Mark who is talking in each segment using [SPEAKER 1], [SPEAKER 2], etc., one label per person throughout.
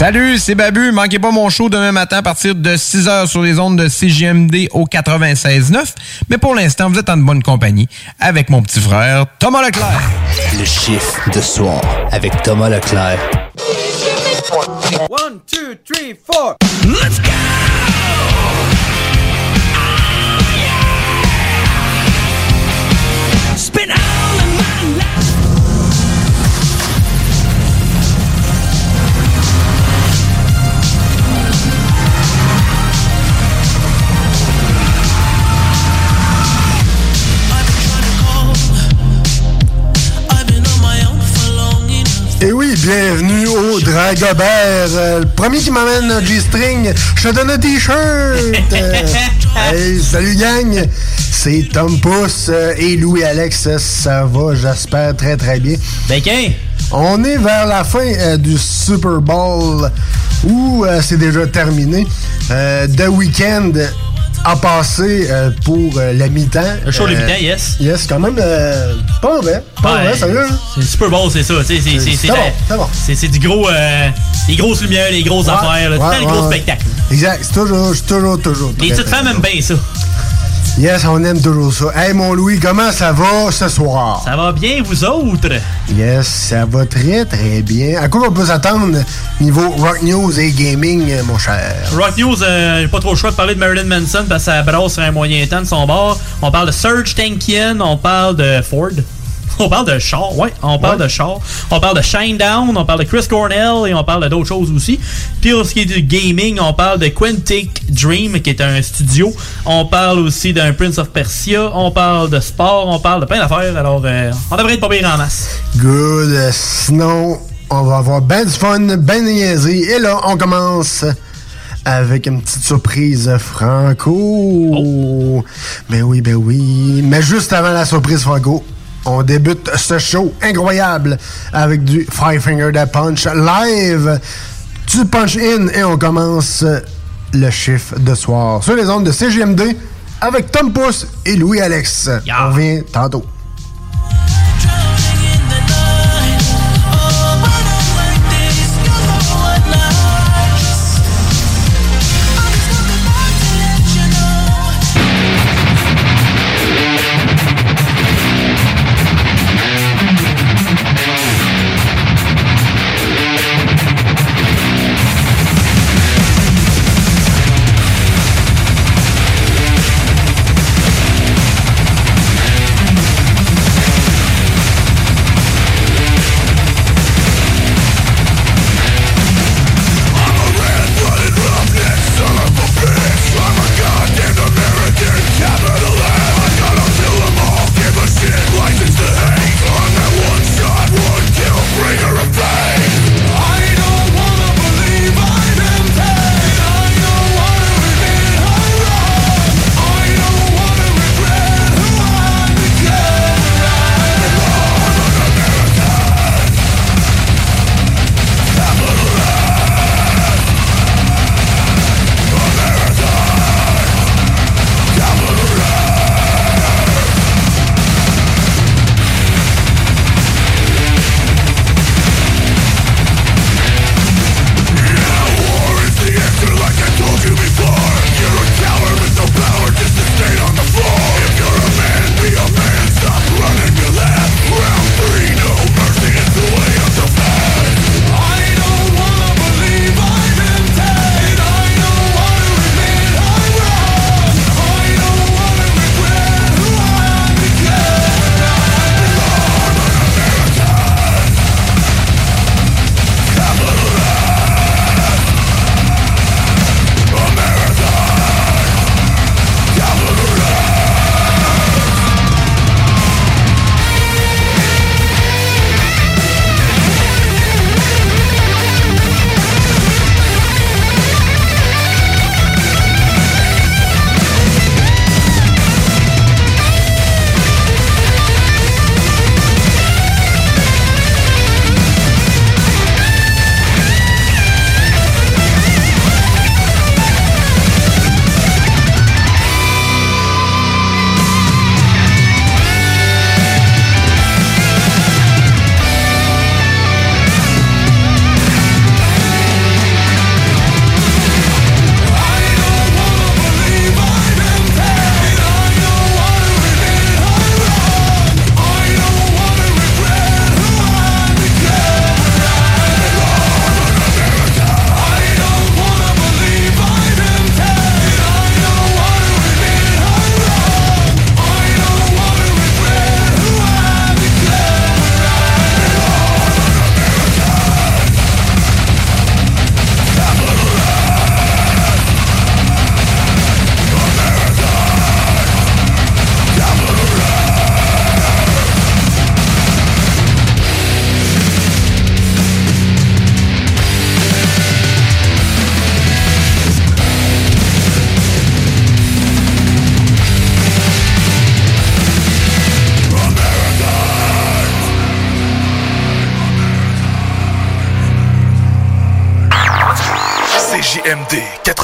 [SPEAKER 1] Salut, c'est Babu. Manquez pas mon show demain matin à partir de 6h sur les ondes de CGMD au 96.9. Mais pour l'instant, vous êtes en bonne compagnie avec mon petit frère Thomas Leclerc.
[SPEAKER 2] Le chiffre de soir avec Thomas Leclerc.
[SPEAKER 3] One, two, three, four.
[SPEAKER 4] Let's go!
[SPEAKER 5] Et oui, bienvenue au Dragobert. Euh, le premier qui m'amène un G-string, je te donne un t-shirt. Euh, hey, salut gang, c'est Tom Pousse euh, et Louis Alex. Ça va, j'espère très très bien.
[SPEAKER 6] Béquin.
[SPEAKER 5] On est vers la fin euh, du Super Bowl où euh, c'est déjà terminé. Euh, The Weeknd a passé euh, pour euh, la mi-temps.
[SPEAKER 6] Le show de
[SPEAKER 5] Euh,
[SPEAKER 6] mi-temps, yes.
[SPEAKER 5] Yes, quand même euh, pas mauvais. Pas mauvais, sérieux. hein?
[SPEAKER 6] C'est Super Bowl, c'est ça. C'est
[SPEAKER 5] bon,
[SPEAKER 6] la-
[SPEAKER 5] c'est bon.
[SPEAKER 6] c'est- du gros. euh, des grosses lumières, des grosses affaires, tout le gros
[SPEAKER 5] ouais.
[SPEAKER 6] spectacles.
[SPEAKER 5] Exact, c'est toujours, c'est toujours, toujours.
[SPEAKER 6] Les petites femmes aiment bien ça.
[SPEAKER 5] Yes, on aime toujours ça. Hey, mon Louis, comment ça va ce soir?
[SPEAKER 6] Ça va bien, vous autres?
[SPEAKER 5] Yes, ça va très, très bien. À quoi on peut s'attendre niveau rock news et gaming, mon cher?
[SPEAKER 6] Rock News, euh, j'ai pas trop le choix de parler de Marilyn Manson parce que ça brasse sur un moyen temps de son bord. On parle de Serge Tankian, on parle de Ford. On parle de char, ouais, on parle de char. On parle de Shinedown, on parle de Chris Cornell et on parle d'autres choses aussi. Puis pour ce qui est du gaming, on parle de Quantic Dream qui est un studio. On parle aussi d'un Prince of Persia, on parle de sport, on parle de plein d'affaires. Alors, euh, on devrait être pas pire en masse.
[SPEAKER 5] Good. Sinon, on va avoir ben du fun, ben niaiserie. Et là, on commence avec une petite surprise Franco. Ben oui, ben oui. Mais juste avant la surprise Franco, on débute ce show incroyable avec du Five Finger Death Punch live. Tu punch in et on commence le chiffre de soir sur les ondes de CGMD avec Tom Pousse et Louis Alex. On revient tantôt.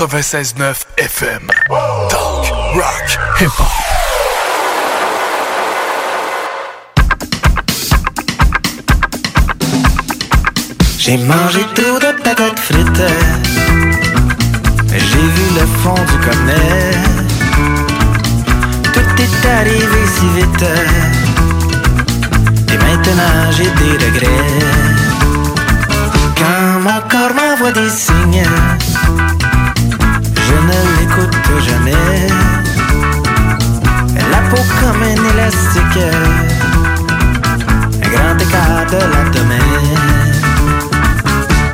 [SPEAKER 7] 96.9 FM. Talk, rock, hip-hop.
[SPEAKER 8] J'ai mangé trop de patates frites. J'ai vu le fond du commerce. Tout est arrivé si vite. Et maintenant j'ai des regrets. Quand mon corps m'envoie des signes, je ne l'écoute jamais. La peau comme un élastique, un grand écart de l'abdomen.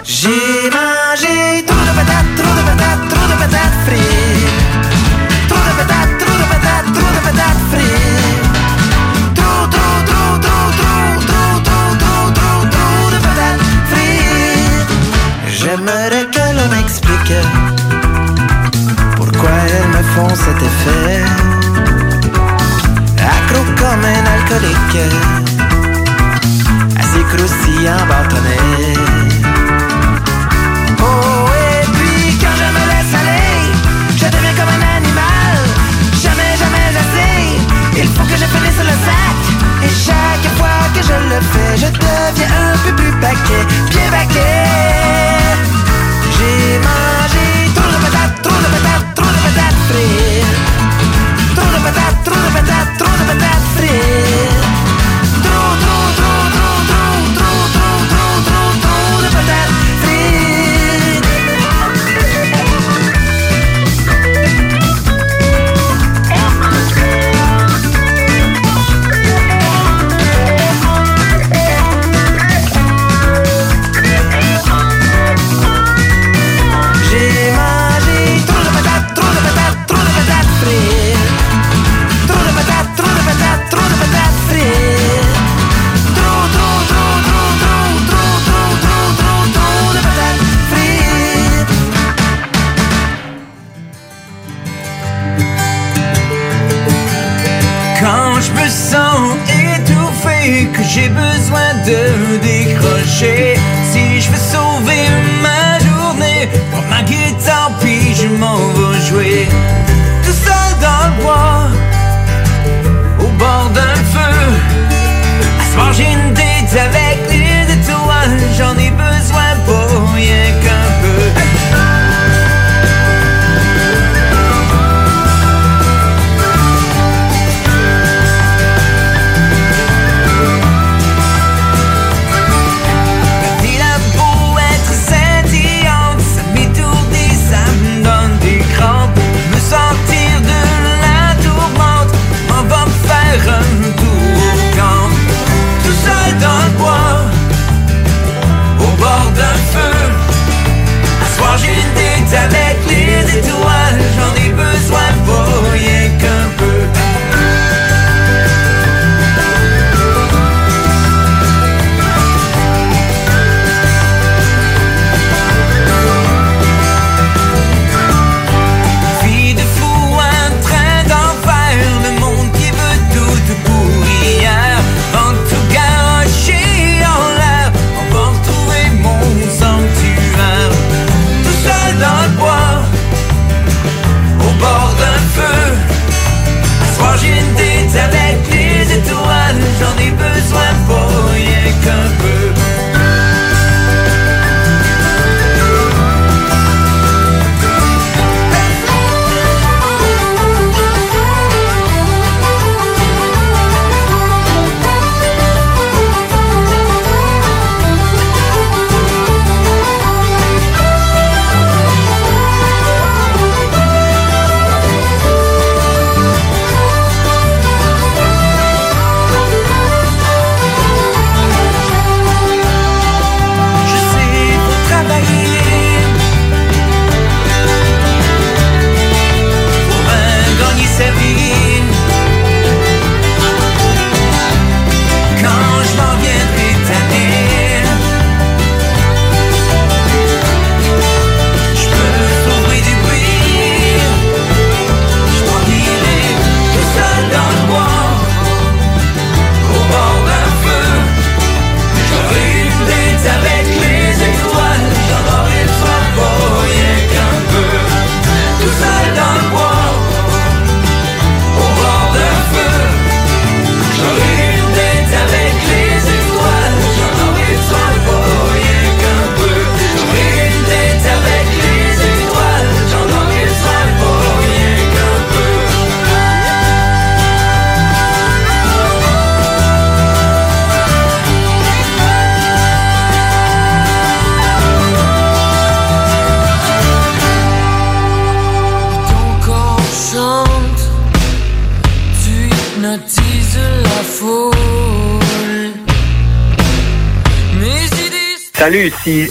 [SPEAKER 8] J'ai mangé trop de patates, trop de patates, trop de patates frites. Trop de patates, trop de patates, trop de patates frites. J'aimerais que l'on m'explique font cet effet. Accro comme un alcoolique, assez croustillant bâtonnet. Oh, et puis quand je me laisse aller, je deviens comme un animal. Jamais, jamais assez. Il faut que je finisse le sac. Et chaque fois que je le fais, je deviens un peu plus paquet, bien paquet. J'ai mangé
[SPEAKER 9] free. Through the patat,
[SPEAKER 10] through the patat, through the
[SPEAKER 11] patat free.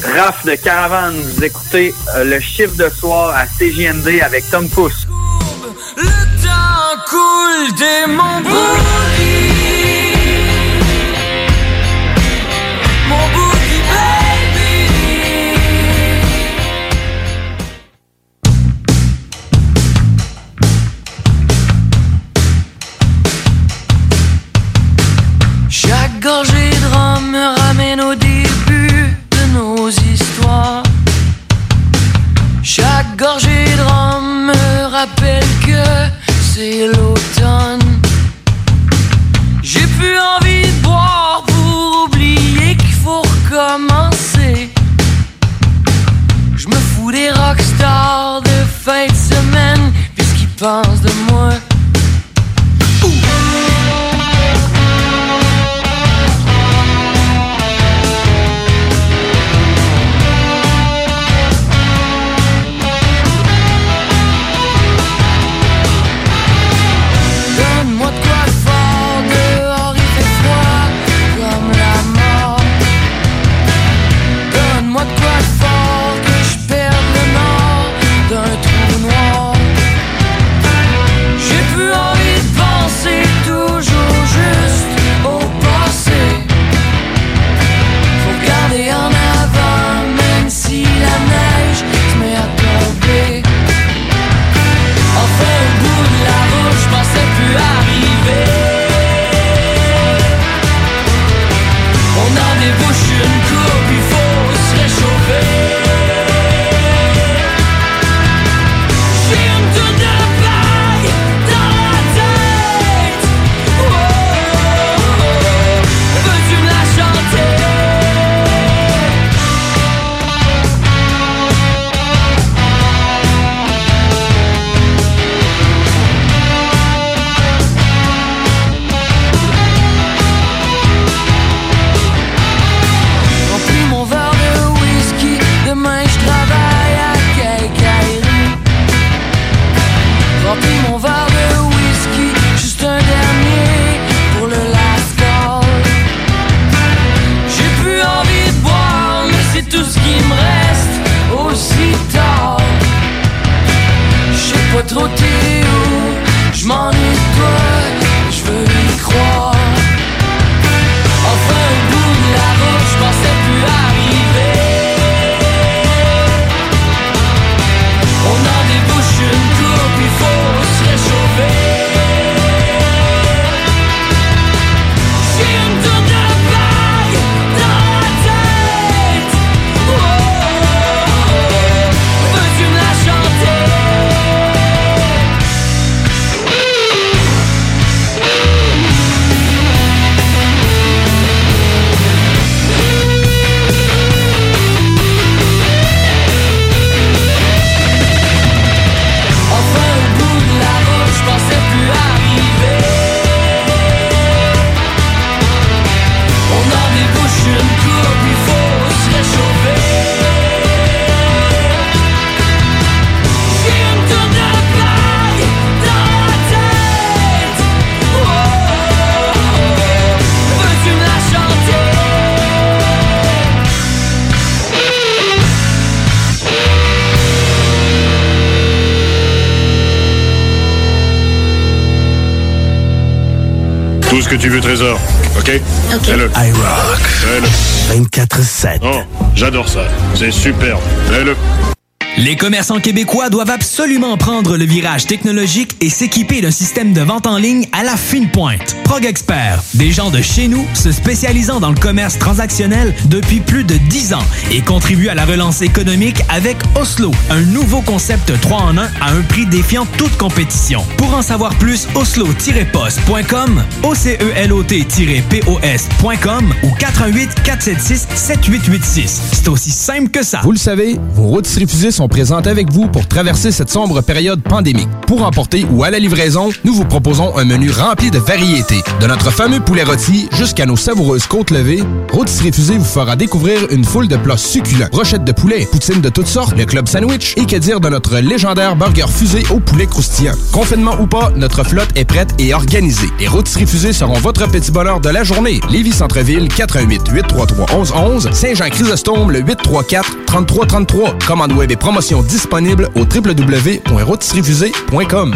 [SPEAKER 11] Raph de Caravane. Vous écoutez euh, le chiffre de soir à CJMD avec Tom Pousse.
[SPEAKER 12] Tu veux, Trésor. OK?
[SPEAKER 4] OK.
[SPEAKER 12] Fais-le.
[SPEAKER 4] I rock.
[SPEAKER 12] Fais-le.
[SPEAKER 4] 24-7.
[SPEAKER 12] Oh, j'adore ça. C'est superbe. Fais-le.
[SPEAKER 13] Les commerçants québécois doivent absolument prendre le virage technologique et s'équiper d'un système de vente en ligne à la fine pointe. Prog Expert, des gens de chez nous se spécialisant dans le commerce transactionnel depuis plus de 10 ans et contribuent à la relance économique avec Oslo, un nouveau concept 3 en 1 à un prix défiant toute compétition. Pour en savoir plus, oslo-post.com, OCELOT-POS.com ou 418 476 7886. C'est aussi simple que ça.
[SPEAKER 14] Vous le savez, vos routes refusées sont présentes avec vous pour traverser cette sombre période pandémique. Pour emporter ou à la livraison, nous vous proposons un menu rempli de variétés. De notre fameux poulet rôti jusqu'à nos savoureuses côtes levées, Rôtisserie Fusée vous fera découvrir une foule de plats succulents. Brochettes de poulet, poutines de toutes sortes, le club sandwich et que dire de notre légendaire burger fusée au poulet croustillant. Confinement ou pas, notre flotte est prête et organisée. Les Rôtisseries Fusées seront votre petit bonheur de la journée. Lévis Centreville, 88 833 1111 Saint-Jean-Chrysostome, le 834 3333. Commande web et promotion disponible au www.rôtisseriefusée.com.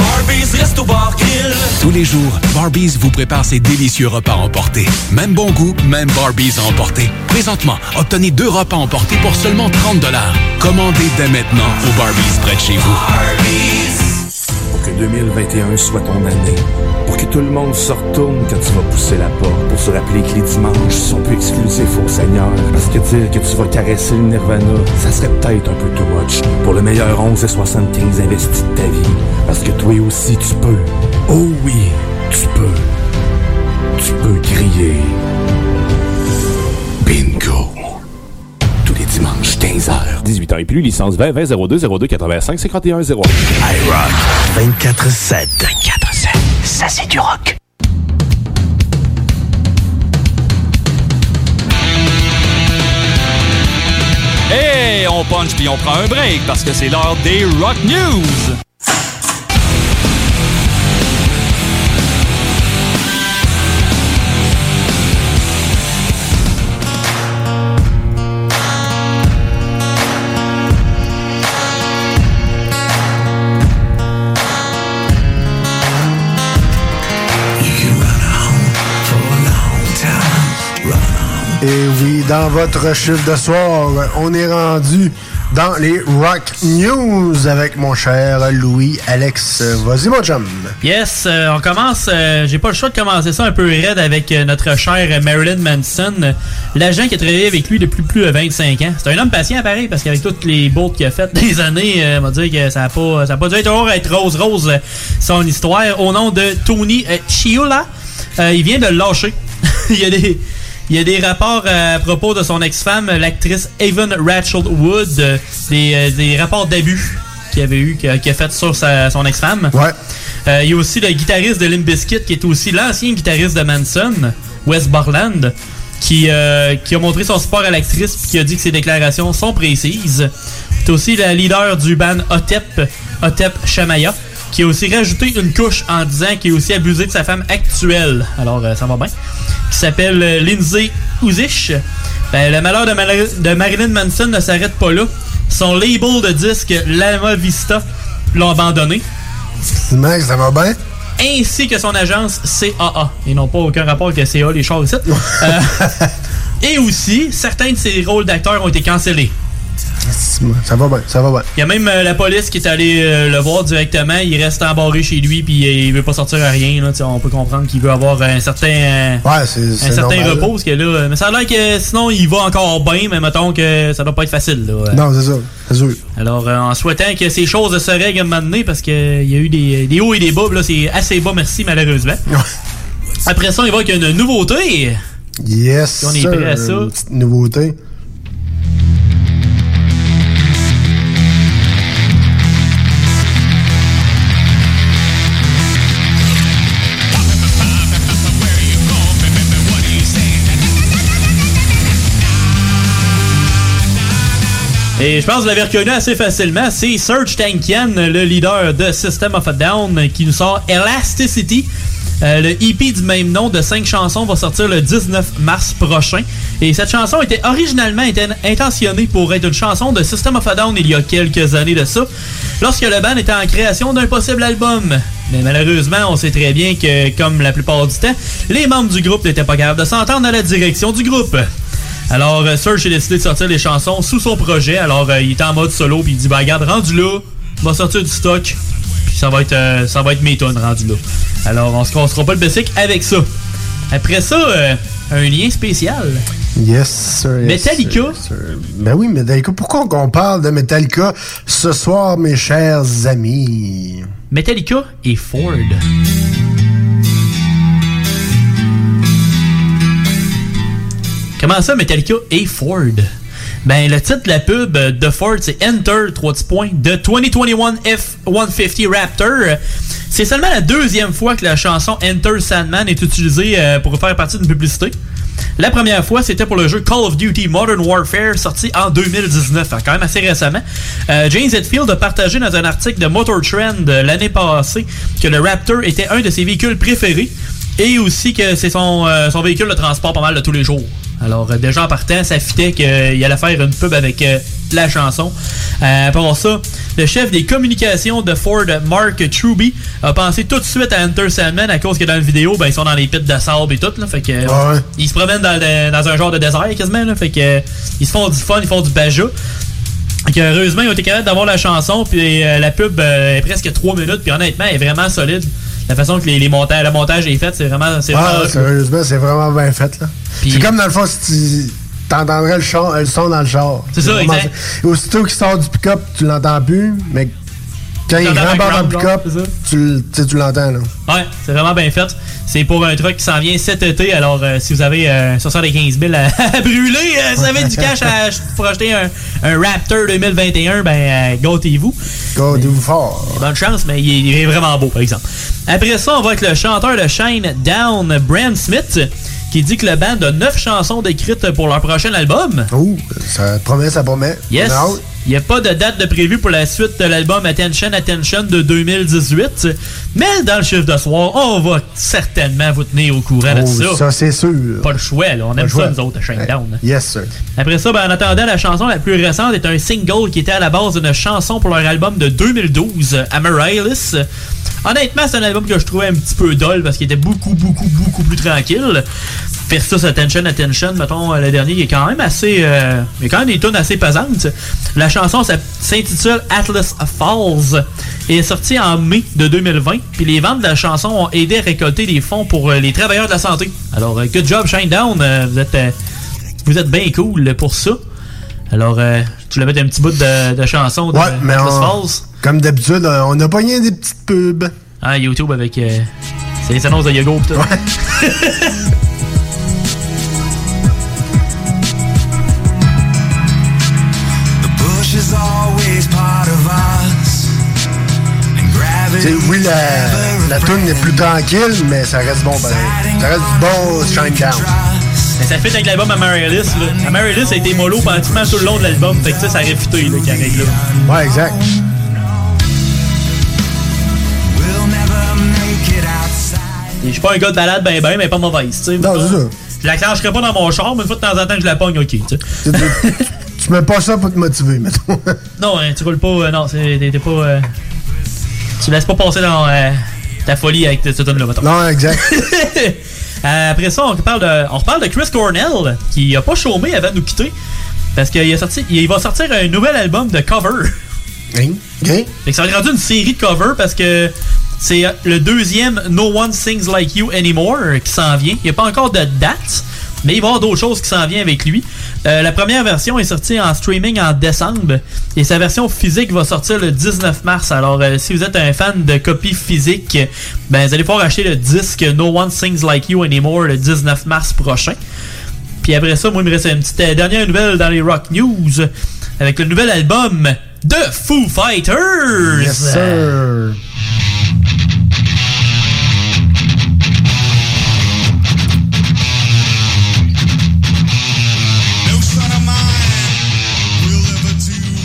[SPEAKER 13] Barbies Resto Bar Grill. Tous les jours, Barbies vous prépare ses délicieux repas emportés. Même bon goût, même Barbies à emporter. Présentement, obtenez deux repas emportés pour seulement 30 Commandez dès maintenant au Barbies près de chez vous.
[SPEAKER 15] Pour que 2021 soit ton année. Que tout le monde se retourne quand tu vas pousser la porte. Pour se rappeler que les dimanches sont plus exclusifs au Seigneur. Parce que dire que tu vas caresser le Nirvana, ça serait peut-être un peu too much. Pour le meilleur 11 et 75 investis de ta vie. Parce que toi aussi tu peux. Oh oui, tu peux. Tu peux crier. Bingo. Tous les dimanches, 15h.
[SPEAKER 16] 18 ans et plus, licence 20 20 02 02 85 51 0.
[SPEAKER 4] iRock 24-7.
[SPEAKER 10] 24-7. Ça, c'est du rock.
[SPEAKER 17] Hey, on punch puis on prend un break parce que c'est l'heure des Rock News.
[SPEAKER 5] Dans votre chiffre de soir, on est rendu dans les Rock News avec mon cher Louis Alex. Vas-y, mon chum.
[SPEAKER 6] Yes, euh, on commence. euh, J'ai pas le choix de commencer ça un peu raide avec euh, notre cher Marilyn Manson, l'agent qui a travaillé avec lui depuis plus de 25 ans. C'est un homme patient, pareil, parce qu'avec toutes les bourdes qu'il a faites des années, on va dire que ça a pas, ça a pas dû être être rose-rose son histoire. Au nom de Tony Chiola, il vient de lâcher. il y a des. Il y a des rapports euh, à propos de son ex-femme, l'actrice Evan Rachel Wood, euh, des, euh, des rapports d'abus qu'il avait eu, qu'il a, qu'il a fait sur sa- son ex-femme.
[SPEAKER 5] Ouais.
[SPEAKER 6] Euh, il y a aussi le guitariste de Limp Bizkit, qui est aussi l'ancien guitariste de Manson, Wes Borland, qui, euh, qui a montré son support à l'actrice puis qui a dit que ses déclarations sont précises. C'est aussi la leader du band Otep, Otep Shamaya, qui a aussi rajouté une couche en disant qu'il est aussi abusé de sa femme actuelle. Alors, euh, ça va bien. Qui s'appelle euh, Lindsay Uzish. Ben, le malheur de, Marilyn Manson ne s'arrête pas là. Son label de disque Lama Vista l'a abandonné
[SPEAKER 5] Mec, ça va bien?
[SPEAKER 6] ainsi que son agence CAA. Ils n'ont pas aucun rapport avec le CA, les chars ici. Euh, et aussi, certains de ses rôles d'acteurs ont été cancellés.
[SPEAKER 5] Ça va bien, ça va bien.
[SPEAKER 6] Il y a même euh, la police qui est allée euh, le voir directement. Il reste embarré chez lui puis euh, il veut pas sortir à rien. Là, on peut comprendre qu'il veut avoir un certain, euh, un certain
[SPEAKER 5] normal,
[SPEAKER 6] repos. Parce que là, mais ça a l'air que sinon il va encore bien, mais mettons que ça doit pas être facile. Là.
[SPEAKER 5] Non, c'est ça. Sûr.
[SPEAKER 6] Alors, en souhaitant que ces choses se règlent un moment donné, parce qu'il y a eu des, des hauts et des bas, là, c'est assez bas, merci, malheureusement. Après ça, il va avec une nouveauté.
[SPEAKER 5] Yes.
[SPEAKER 6] On est prêt à ça.
[SPEAKER 5] Une petite nouveauté.
[SPEAKER 6] Et je pense que vous l'avez reconnu assez facilement. C'est Serge Tankian, le leader de System of a Down, qui nous sort Elasticity. Euh, le EP du même nom de 5 chansons va sortir le 19 mars prochain. Et cette chanson était originalement inten- intentionnée pour être une chanson de System of a Down il y a quelques années de ça, lorsque le band était en création d'un possible album. Mais malheureusement, on sait très bien que, comme la plupart du temps, les membres du groupe n'étaient pas capables de s'entendre à la direction du groupe. Alors, euh, Serge a décidé de sortir les chansons sous son projet. Alors, euh, il était en mode solo, puis il dit, bah, regarde, rendu là, on va sortir du stock, puis ça va être, euh, ça va être mes tonnes rendu là. Alors, on se cassera pas le basic avec ça. Après ça, un lien spécial.
[SPEAKER 5] Yes, sir. yes,
[SPEAKER 6] Metallica.
[SPEAKER 5] sir, sir. Ben oui, Metallica. Pourquoi qu'on parle de Metallica ce soir, mes chers amis?
[SPEAKER 6] Metallica et Ford. Comment ça, Metallica et Ford? Ben, le titre de la pub de Ford, c'est Enter, 3 petits points, de 2021 F-150 Raptor. C'est seulement la deuxième fois que la chanson Enter Sandman est utilisée euh, pour faire partie d'une publicité. La première fois, c'était pour le jeu Call of Duty Modern Warfare, sorti en 2019, hein, quand même assez récemment. Euh, James Hetfield a partagé dans un article de Motor Trend euh, l'année passée que le Raptor était un de ses véhicules préférés et aussi que c'est son véhicule de transport pas mal de tous les jours. Alors, euh, déjà en partant, ça fitait qu'il allait faire une pub avec euh, la chanson. Euh, pour ça, le chef des communications de Ford, Mark Truby, a pensé tout de suite à Enter Sandman à cause que dans la vidéo, ben, ils sont dans les pits de sable et tout. Là, fait que, euh,
[SPEAKER 5] Ouais.
[SPEAKER 6] Ils se promènent dans, un genre de désert quasiment. Là, fait que, euh, ils se font du fun, ils font du baja. Que, heureusement, ils ont été capables d'avoir la chanson, puis euh, la pub euh, est presque 3 minutes, puis honnêtement, elle est vraiment solide. La façon que les, les montages, le montage est fait, c'est vraiment. c'est
[SPEAKER 5] Ah, sérieusement, c'est vraiment bien fait, là. C'est comme dans le fond, si tu t'entendrais le, char- le son dans le char.
[SPEAKER 6] C'est ça, exact.
[SPEAKER 5] aussitôt qu'il sort du pick-up, tu l'entends plus, mais quand il
[SPEAKER 6] Dans le
[SPEAKER 5] dans pick-up, tu, tu l'entends, là.
[SPEAKER 6] Ouais, c'est vraiment bien fait. C'est pour un truc qui s'en vient cet été. Alors, euh, si vous avez euh, 75 000 à, à brûler, euh, si vous avez du cash à, pour acheter un, un Raptor 2021, ben, euh, gâtez-vous.
[SPEAKER 5] Gâtez-vous fort.
[SPEAKER 6] Bonne chance, mais il est, il est vraiment beau, par exemple. Après ça, on va avec le chanteur de Shine Down, Brand Smith, qui dit que le band a 9 chansons décrites pour leur prochain album.
[SPEAKER 5] Oh, ça promet, ça promet.
[SPEAKER 6] Yes. Il n'y a pas de date de prévu pour la suite de l'album Attention Attention de 2018. Mais dans le chiffre de soir, on va certainement vous tenir au courant de
[SPEAKER 5] Oh,
[SPEAKER 6] ça.
[SPEAKER 5] ça, c'est sûr.
[SPEAKER 6] Pas le choix, là. On aime ça, nous autres, à Shinedown.
[SPEAKER 5] Yes, sir.
[SPEAKER 6] Après ça, ben, en attendant, la chanson la plus récente est un single qui était à la base d'une chanson pour leur album de 2012, Amaryllis. Honnêtement, c'est un album que je trouvais un petit peu dull parce qu'il était beaucoup, beaucoup, beaucoup plus tranquille. Versus Attention, Attention, mettons, euh, le dernier, il est quand même assez. euh, il y a quand même des tunes assez pesantes. La chanson s'intitule Atlas Falls et est sortie en mai de 2020. Puis les ventes de la chanson ont aidé à récolter des fonds pour euh, les travailleurs de la santé. Alors, euh, good job, Shinedown. Vous êtes. vous êtes bien cool pour ça. Alors, euh, tu voulais mettre un petit bout de, de chanson de
[SPEAKER 5] Ouais, mais
[SPEAKER 6] Atlas
[SPEAKER 5] on-
[SPEAKER 6] Falls?
[SPEAKER 5] comme d'habitude, on a pogné des petites pubs.
[SPEAKER 6] Ah, YouTube avec. euh, c'est les annonces de Yogo pis
[SPEAKER 5] Oui, la, la tune est plus tranquille, mais ça reste bon pareil. Ça reste du bon Shine Down.
[SPEAKER 6] Mais ça fait avec l'album Amaryllis. là. Amaryllis a été mollo pratiquement tout le long de l'album. Fait que ça, ça a réfuté là, qui arrive là.
[SPEAKER 5] Ouais, exact.
[SPEAKER 6] Je suis pas un gars de balade ben ben, mais pas mauvaise. tu sais.
[SPEAKER 5] Non, c'est ça.
[SPEAKER 6] Je la clencherai pas dans mon char, mais une fois de temps en temps que je la pogne, ok. tu
[SPEAKER 5] mets pas ça pour te motiver, mettons.
[SPEAKER 6] Non, hein, tu roules pas. euh, non, c'est- t'es t'es pas. euh, tu laisses pas passer dans euh, ta folie avec cette tune là mettons.
[SPEAKER 5] Non, exact.
[SPEAKER 6] Euh, après ça, on parle de, on reparle de Chris Cornell, qui a pas chômé avant de nous quitter. Parce qu'il a sorti, il va sortir un nouvel album de cover.
[SPEAKER 5] Fait
[SPEAKER 6] que ça être rendu une série de covers parce que c'est le deuxième No One Sings Like You Anymore qui s'en vient. Il n'y a pas encore de date, mais il va y avoir d'autres choses qui s'en viennent avec lui. Euh, la première version est sortie en streaming en décembre et sa version physique va sortir le 19 mars. Alors, euh, si vous êtes un fan de copies physiques, ben, vous allez pouvoir acheter le disque No One Sings Like You Anymore le 19 mars prochain. Puis après ça, moi, il me reste une petite euh, dernière nouvelle dans les Rock News avec le nouvel album de Foo Fighters.
[SPEAKER 5] Yes, sir.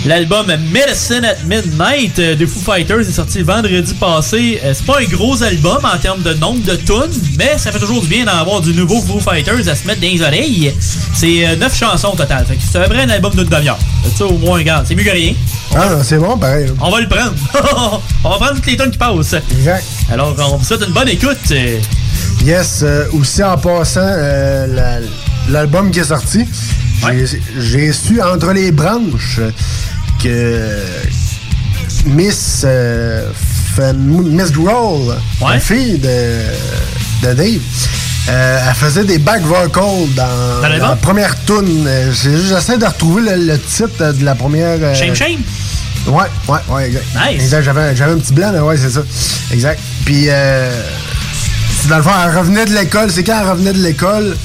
[SPEAKER 6] L'album Medicine at Midnight euh, de Foo Fighters est sorti vendredi passé. Euh, C'est pas un gros album en termes de nombre de tunes, mais ça fait toujours du bien d'en avoir du nouveau Foo Fighters à se mettre dans les oreilles. C'est 9 chansons au total. Fait que c'est un vrai album d'une demi-heure. Ça, au moins, regarde, c'est mieux que rien.
[SPEAKER 5] Ah, non, c'est bon, pareil.
[SPEAKER 6] On va le prendre. on va prendre toutes les tunes qui passent.
[SPEAKER 5] Exact.
[SPEAKER 6] Alors, on vous souhaite une bonne écoute. Euh,
[SPEAKER 5] Yes, euh, aussi en passant, euh, la- l'album qui est sorti, j'ai su entre les branches que Miss, euh, Miss Grohl, la fille de, de Dave, euh, elle faisait des back vocals dans,
[SPEAKER 18] Dans
[SPEAKER 5] la première tune. J'essaie de retrouver le, le titre de la première. euh,
[SPEAKER 18] Shame Shame?
[SPEAKER 5] Ouais, ouais, ouais, exact.
[SPEAKER 18] Nice.
[SPEAKER 5] Exact, j'avais, j'avais un petit blanc, mais ouais, c'est ça. Exact. Puis, euh, dans le fond, elle revenait de l'école. C'est quand elle revenait de l'école,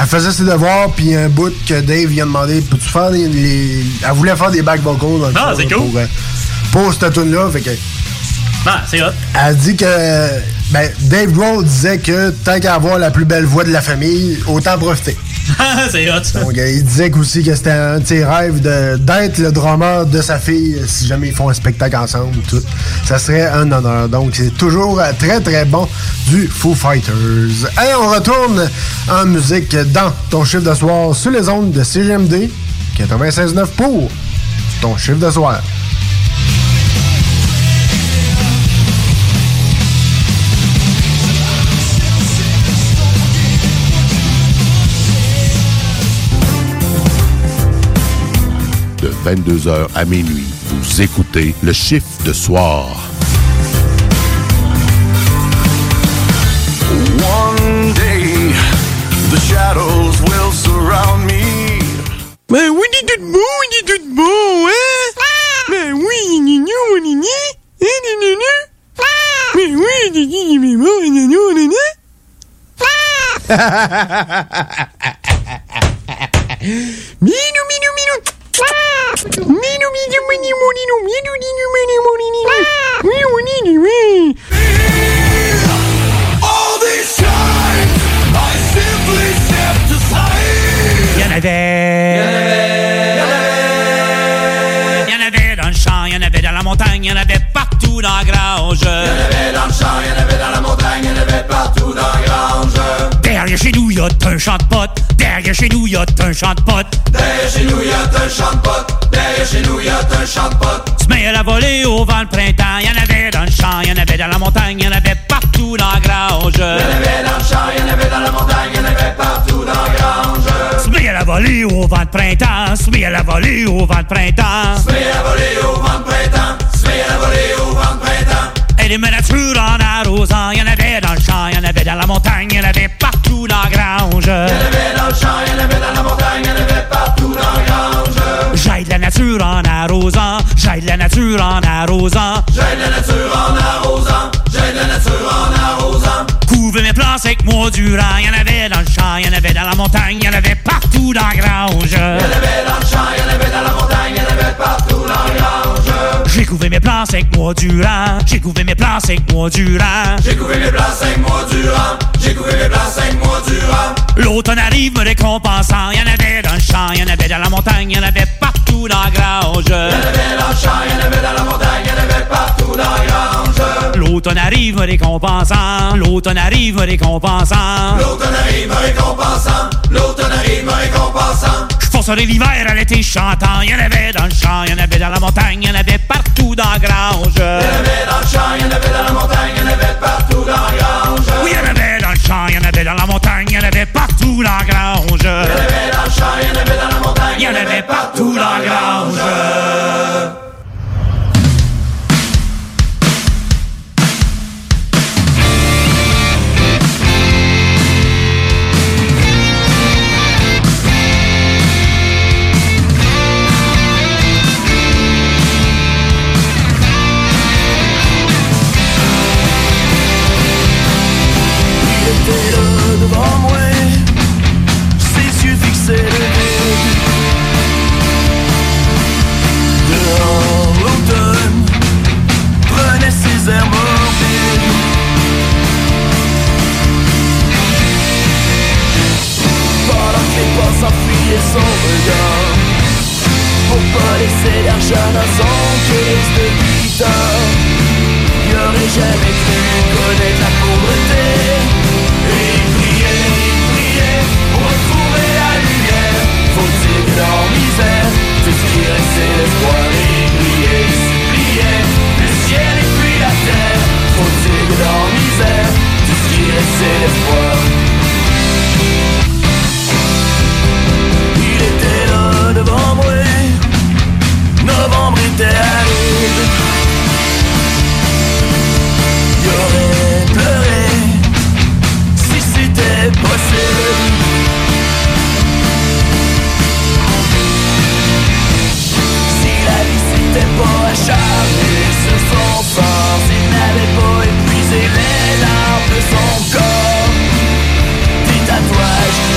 [SPEAKER 5] elle faisait ses devoirs, puis un bout que Dave vient demander Peux-tu faire les, les- Elle voulait faire des back vocals dans le
[SPEAKER 18] Ah,
[SPEAKER 5] fond,
[SPEAKER 18] c'est
[SPEAKER 5] là,
[SPEAKER 18] cool.
[SPEAKER 5] Pour, euh, pour cette tune-là. Fait que.
[SPEAKER 18] Ah, c'est hot.
[SPEAKER 5] Elle dit que. Ben, Dave Grohl disait que tant qu'à avoir la plus belle voix de la famille, autant profiter.
[SPEAKER 18] c'est hot.
[SPEAKER 5] Donc, euh, il disait aussi que c'était un de ses rêves d'être le drummer de sa fille si jamais ils font un spectacle ensemble. Tout. Ça serait un honneur. Donc, c'est toujours très, très bon du Foo Fighters. Et on retourne en musique dans ton chiffre de soir sur les ondes de CGMD 96.9 pour ton chiffre de soir.
[SPEAKER 19] 22h à minuit, vous écoutez le chiffre de soir.
[SPEAKER 20] One day, the shadows will surround me.
[SPEAKER 21] Ben oui, il est tout beau, il est tout beau, hein? Ben oui, il est mignon, il est né. Il est né. Ben oui, il est il est mignon, il est mignon, il est né. Minou, minou, minou. Minou,
[SPEAKER 20] il y en avait. Il y
[SPEAKER 18] en avait dans le champ, y en avait dans la montagne, il y en avait partout dans la grange. Il y en avait dans le champ, il y en avait dans la montagne, il y en avait partout dans la grange. Derrière chez nous, y'a un champ de potes. Derrière chez nous, y'a un champ de potes. Derrière chez nous, y'a un champ de potes. Derrière chez nous, y'a un champ de potes. Se met à la volée au vent le printemps. Y'en avait dans le champ, y'en avait dans la montagne, y'en avait partout dans la grange. Y'en avait dans le champ, y'en avait dans la montagne, y'en avait partout dans la grange. Se met à la volée au vent de printemps. Se met à la volée au vent de printemps. Se met à la volée au vent de printemps. Se met à la volée au vent de printemps. Et les nature en arrosant, y'en avait dans le champ, y'en avait dans la montagne, y'en avait partout dans la grange. Avait dans le champ, avait dans la montagne, avait partout dans la grange. J'aide la nature en arrosant, j'aide la nature en arrosant. J'aide la nature en arrosant, j'aide la nature en arrosant. Couvez mes plantes avec moi durant, y'en avait dans le champ, y'en avait dans la montagne, y'en avait partout dans la grange. Avait dans le champ, y'en avait dans la montagne, y'en avait partout dans la grange. J'ai couvé mes plans avec moi durant. J'ai couvé mes plans avec moi durant. J'ai couvé mes plans avec moi durant. J'ai couvé mes plans avec moi durant. L'automne arrive me récompensant. Y'en avait dans le champ, y'en avait dans la montagne, y'en avait partout dans la grange. Y'en avait dans le champ, y'en avait dans la montagne, y'en avait partout dans la grange. L'automne arrive me récompensant. L'automne arrive me récompensant. L'automne arrive me récompensant. L'automne arrive me récompensant sur l'hiver, à l'été chantant. Il y en avait dans le champ, il y en avait dans la montagne, il y en avait partout dans la grange. Il y en avait dans le champ, il y en avait dans la montagne, il y en avait partout dans la grange. Oui, il y en avait dans le champ, il y en avait dans la montagne, il y en avait partout dans la grange. Il y en avait dans le champ, il y en avait dans la montagne, il y en avait partout dans la grange.
[SPEAKER 9] J'en enquise de 8 ans N'aurais jamais cru connaître la pauvreté. Et prier, prier Pour retrouver la lumière. Faut-il que leur misère Tout ce qui restait l'espoir Et prier, supplier Le ciel et puis la terre. Faut-il que leur misère Tout ce qui restait l'espoir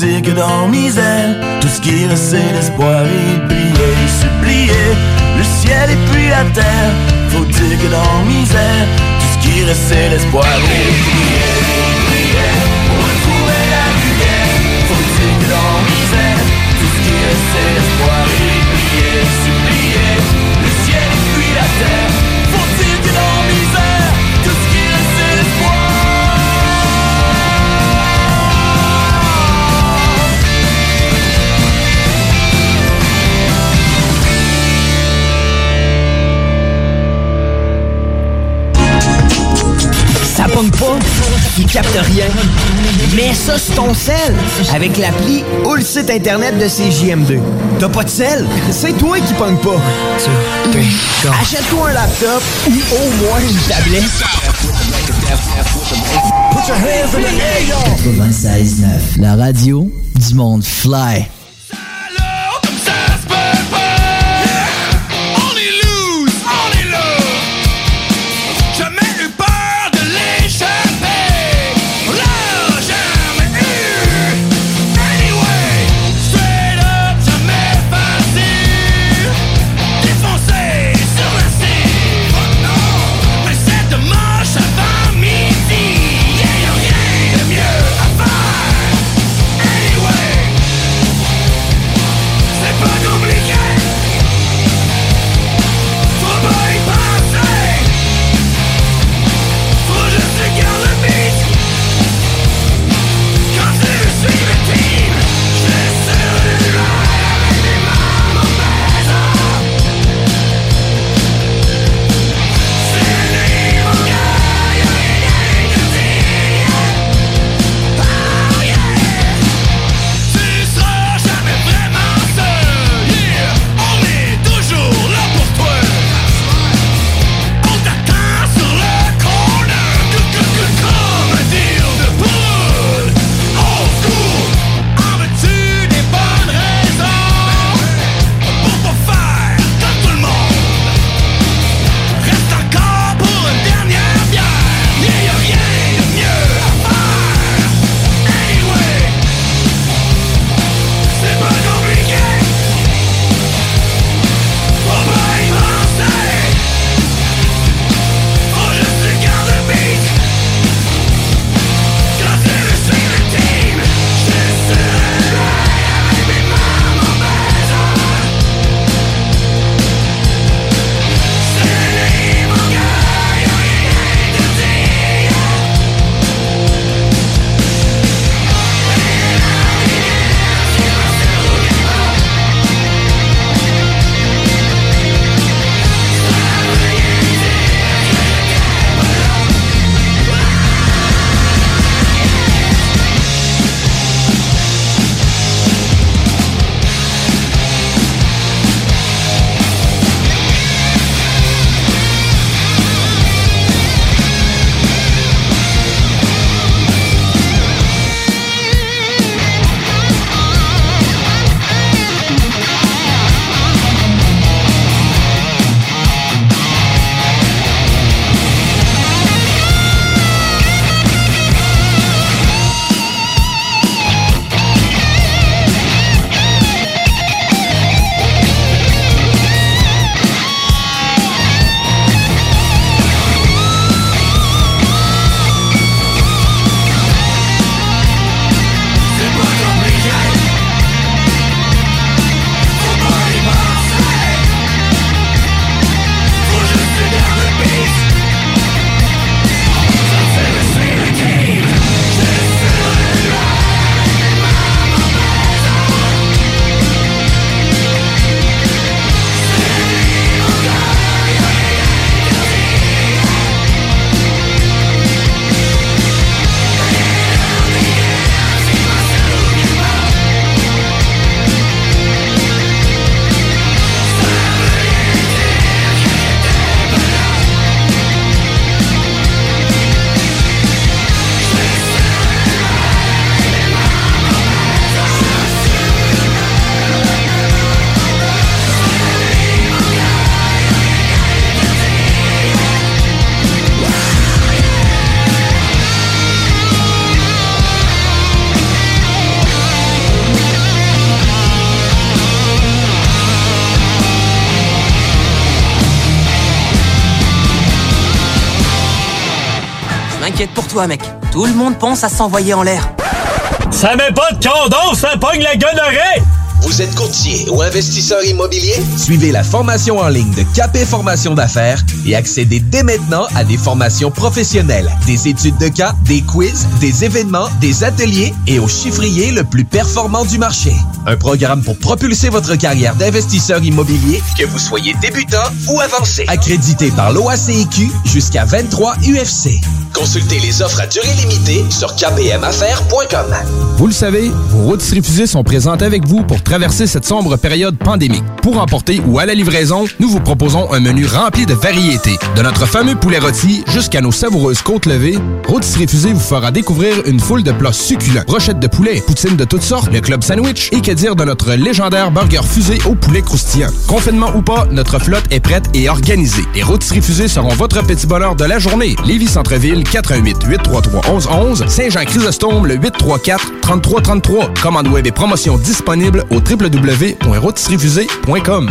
[SPEAKER 9] dire que dans mes ailes, tout ce qui reste c'est l'espoir et le ciel et puis la terre. Faut dire que dans mes ailes, tout ce qui reste c'est l'espoir et pour retrouver la. Faut dire que dans tout ce qui le
[SPEAKER 22] ciel la terre. Il capte rien. Mais ça, c'est ton sel. Avec l'appli ou le site internet de CJM2. T'as pas de sel? C'est toi qui pogne pas. Achète-toi un laptop ou au moins une tablette.
[SPEAKER 4] 96.9, la radio du monde fly.
[SPEAKER 23] Toi, mec. Tout le monde pense à s'envoyer en l'air.
[SPEAKER 24] Ça met pas de condom, ça pogne la gonorrhée!
[SPEAKER 25] Vous êtes courtier ou investisseur immobilier? Suivez la formation en ligne de Capé Formation d'affaires et accédez dès maintenant à des formations professionnelles, des études de cas, des quiz, des événements, des ateliers et au chiffrier le plus performant du marché. Un programme pour propulser votre carrière d'investisseur immobilier, que vous soyez débutant ou avancé. Accrédité par l'OACIQ jusqu'à 23 UFC. Consultez les offres à durée limitée sur kpmaffaires.com.
[SPEAKER 14] Vous le savez, vos routes refusées sont présentes avec vous pour traverser cette sombre période pandémique. Pour emporter ou à la livraison, nous vous proposons un menu rempli de variétés. De notre fameux poulet rôti jusqu'à nos savoureuses côtes levées, Rôtisserie Fusée vous fera découvrir une foule de plats succulents. Brochettes de poulet, poutines de toutes sortes, le club sandwich et que dire de notre légendaire burger fusé au poulet croustillant. Confinement ou pas, notre flotte est prête et organisée. Les Rôtisseries Fusées seront votre petit bonheur de la journée. Lévis Centreville, 418 833 1111 Saint-Jean-Chrysostome, le 834 3333. Commande web et promotion disponible au www.rotisseriefusée.com.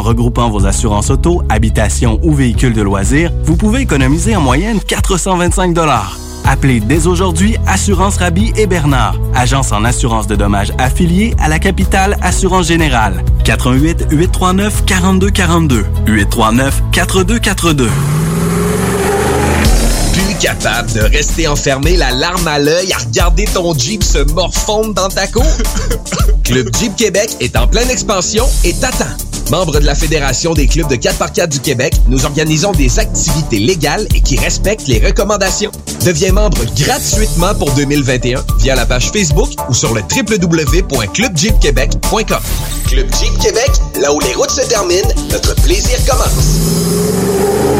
[SPEAKER 26] qu'en regroupant vos assurances auto, habitation ou véhicules de loisirs, vous pouvez économiser en moyenne 425 Appelez dès aujourd'hui Assurance Rabi et Bernard, agence en assurance de dommages affiliée à la capitale Assurance Générale. 88 839 4242 839 4242.
[SPEAKER 25] Plus capable de rester enfermé la larme à l'œil à regarder ton Jeep se morfondre dans ta cour? Club Jeep Québec est en pleine expansion et t'attend. Membre de la Fédération des clubs de 4x4 du Québec, nous organisons des activités légales et qui respectent les recommandations. Deviens membre gratuitement pour 2021 via la page Facebook ou sur le www.clubjeepquebec.com. Club Jeep Québec, là où les routes se terminent, notre plaisir commence.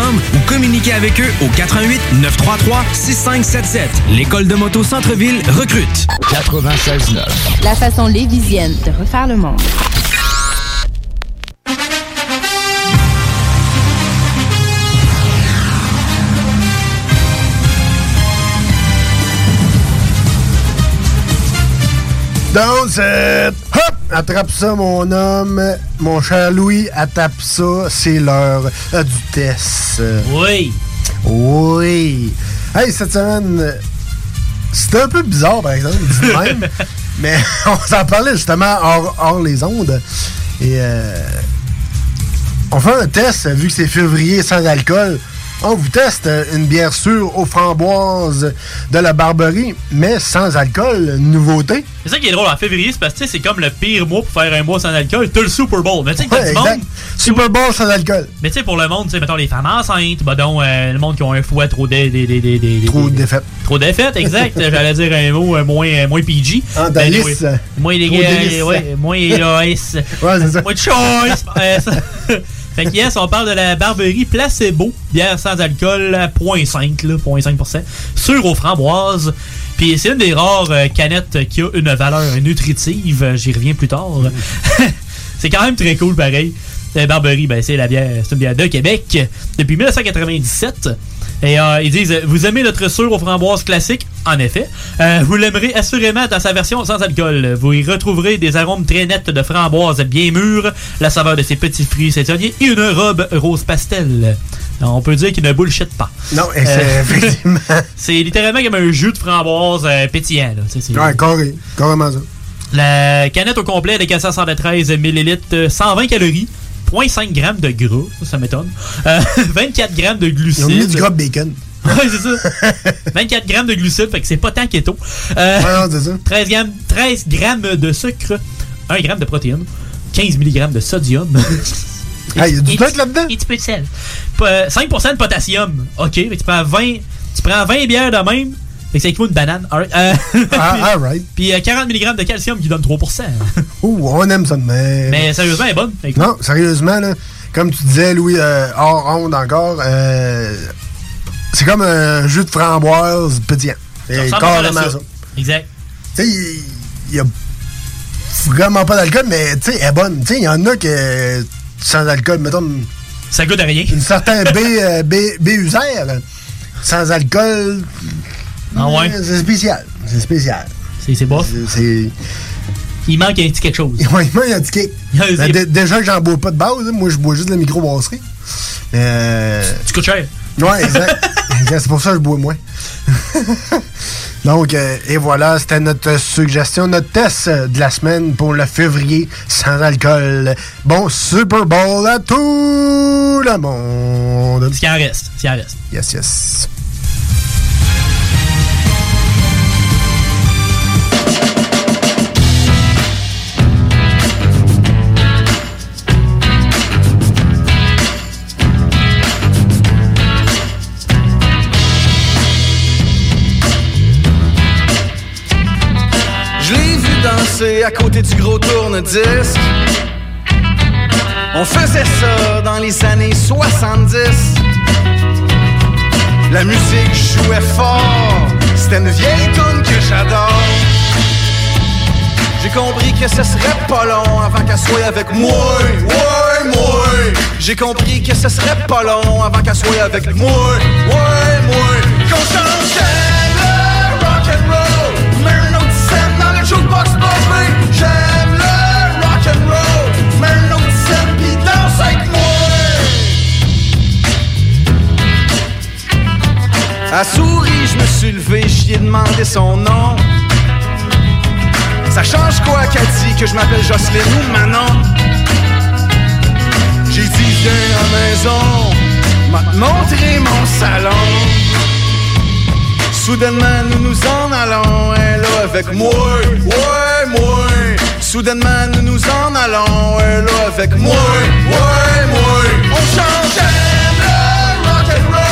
[SPEAKER 13] ou communiquez avec eux au 88 933 6577. L'école de moto Centre-ville recrute.
[SPEAKER 4] 96.9.
[SPEAKER 27] La façon lévisienne de refaire le monde.
[SPEAKER 5] Hop! Attrape ça, mon homme. Mon cher Louis, attrape ça. C'est l'heure euh, du test.
[SPEAKER 6] Oui.
[SPEAKER 5] Oui. Hey, cette semaine, c'était un peu bizarre, par exemple, même. mais on s'en parlait justement hors, hors les ondes. Et euh, on fait un test, vu que c'est février sans alcool. On vous teste une bière sûre aux framboises de la Barberie, mais sans alcool, nouveauté.
[SPEAKER 6] C'est ça qui est drôle en février, c'est parce que tu sais, c'est comme le pire mois pour faire un mois sans alcool. T'as le Super Bowl. Mais tu sais,
[SPEAKER 5] Ouais,
[SPEAKER 6] du monde.
[SPEAKER 5] Super Bowl sans alcool.
[SPEAKER 6] Mais tu sais, pour le monde, tu sais, mettons les femmes enceintes, bah donc, euh, le monde qui ont un fouet trop de, des- des- des- des-
[SPEAKER 5] Trop de défaites.
[SPEAKER 6] Trop défaites, exact. J'allais dire un mot euh, moins, euh, moins PG.
[SPEAKER 5] Ah,
[SPEAKER 6] Ben, anyway. Moins les gars, ouais, moins Loïs.
[SPEAKER 5] Ouais.
[SPEAKER 6] Moins de choice. Fait que yes, on parle de la Barberie Placebo, bière sans alcool, 0.5, là, 0.5%, sûre aux framboises. Puis c'est une des rares euh, canettes qui a une valeur nutritive, j'y reviens plus tard. c'est quand même très cool pareil. Euh, Barberie, ben, c'est la bière, c'est une bière de Québec depuis 1997. Et euh, ils disent Vous aimez notre sur aux framboises classique En effet. Euh, vous l'aimerez assurément dans sa version sans alcool. Vous y retrouverez des arômes très nets de framboises bien mûres, la saveur de ses petits fruits saisonniers et une robe rose pastel. On peut dire qu'il ne bullshit pas.
[SPEAKER 5] Non, c'est
[SPEAKER 6] Euh,
[SPEAKER 5] effectivement.
[SPEAKER 6] c'est littéralement comme un jus de framboise euh, pétillant. Là. C'est-
[SPEAKER 5] Ouais, carré. Carrément ça.
[SPEAKER 6] La canette au complet de 473 ml, euh, 120 calories, 0.5 grammes de gras, ça, ça m'étonne, Euh, 24 grammes de glucides.
[SPEAKER 5] Ils ont mis du gras bacon.
[SPEAKER 6] Ouais, c'est ça. 24 grammes de glucides, fait que c'est pas tant keto. Euh,
[SPEAKER 5] Ouais, non, c'est ça.
[SPEAKER 6] 13, grammes, 13 grammes de sucre, 1 gramme de protéines, 15 mg de sodium.
[SPEAKER 5] Ah, il y a du truc là-dedans?
[SPEAKER 6] Un petit peu de sel. P- euh, 5% de potassium. OK, que tu prends 20, tu prends 20 bières de même. Fait que ça équivaut une banane. All right. Euh,
[SPEAKER 5] Ah,
[SPEAKER 6] puis-
[SPEAKER 5] right.
[SPEAKER 6] Puis euh, 40 mg de calcium qui donne 3%.
[SPEAKER 5] Ouh, on aime ça de même.
[SPEAKER 6] Mais sérieusement, elle est bonne. Que-
[SPEAKER 5] Non, sérieusement, là, comme tu disais, Louis, euh, hors onde encore, euh, c'est comme un jus de framboise pétillant. C'est carrément
[SPEAKER 6] ça.
[SPEAKER 5] ça.
[SPEAKER 6] Exact.
[SPEAKER 5] Tu sais, il y a vraiment pas d'alcool, mais tu sais, elle est bonne. Tu sais, il y en a que sans alcool, mettons.
[SPEAKER 6] Ça goûte à rien.
[SPEAKER 5] Une certaine B, euh, B, B là, sans alcool.
[SPEAKER 6] Ah ouais?
[SPEAKER 5] C'est spécial. C'est spécial.
[SPEAKER 6] C'est c'est bof?
[SPEAKER 5] C'est.
[SPEAKER 6] Il manque un petit quelque chose.
[SPEAKER 5] Ouais, il.
[SPEAKER 6] Il y a-
[SPEAKER 5] Ben, dé- déjà que j'en bois pas de base, hein, moi, je bois juste de la microbrasserie. Euh...
[SPEAKER 6] Tu coûtes cher.
[SPEAKER 5] Ouais, exact. C'est pour ça que je bois moins. Donc, euh, et voilà, c'était notre suggestion, notre test de la semaine pour le février sans alcool. Bon Super Bowl à tout le monde.
[SPEAKER 6] S'il en reste, s'il en reste.
[SPEAKER 5] Yes, yes.
[SPEAKER 28] À côté du gros tourne-disque. On faisait ça dans les années 70. La musique jouait fort, c'était une vieille tune que j'adore. J'ai compris que ce serait pas long avant qu'elle soit avec moi, moi. J'ai compris que ce serait pas long avant qu'elle soit avec moi, ouais, moi. Qu'on À souris, je me suis levé, j'y ai demandé son nom. Ça change quoi qu'elle dit que je m'appelle Jocelyne ou Manon? J'ai dit viens à la maison, m'a montré mon salon. Soudainement nous nous en allons, elle là avec moi, ouais moi. Soudainement nous nous en allons, elle là avec moi, ouais moi. On change le rock'n'roll,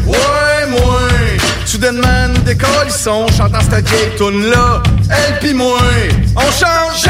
[SPEAKER 28] Soudainement nous décollissons, chantant cette vieille tune là, elle pis moi. On change,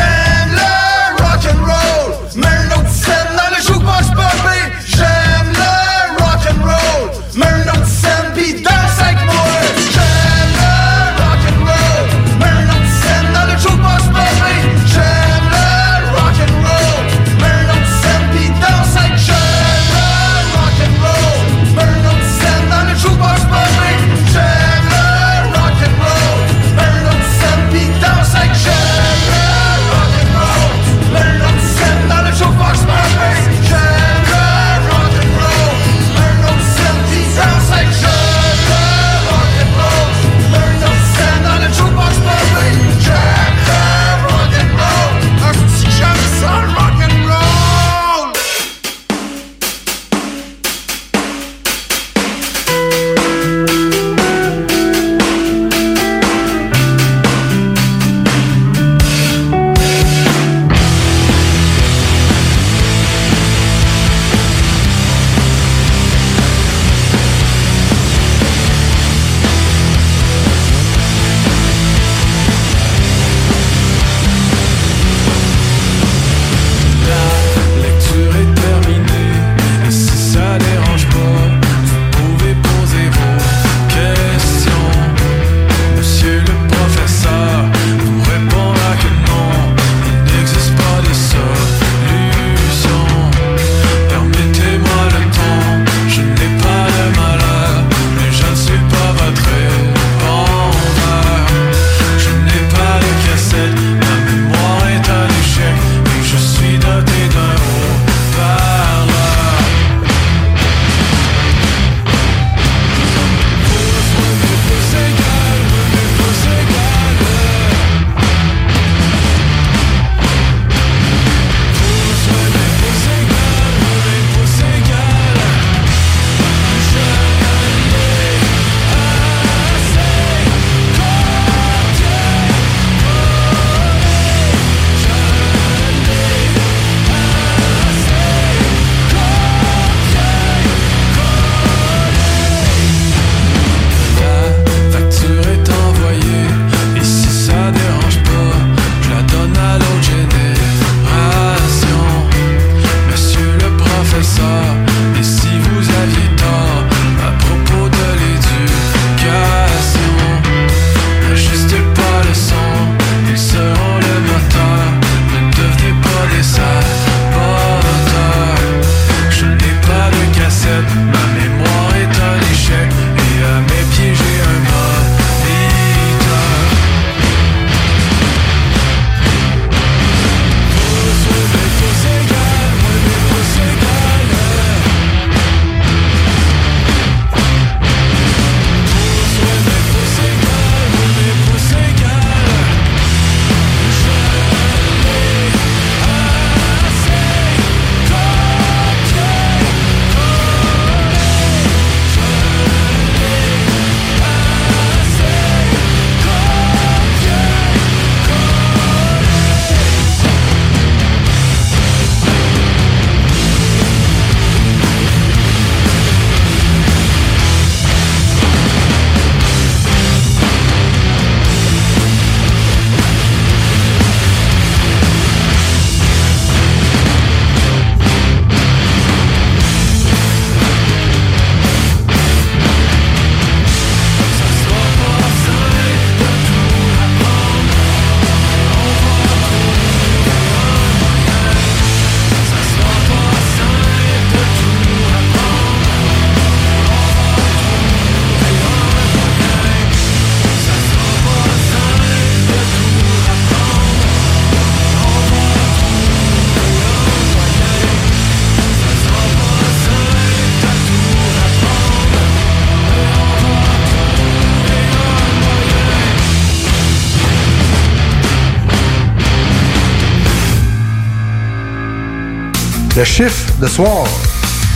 [SPEAKER 28] Le
[SPEAKER 5] chiffre de soir,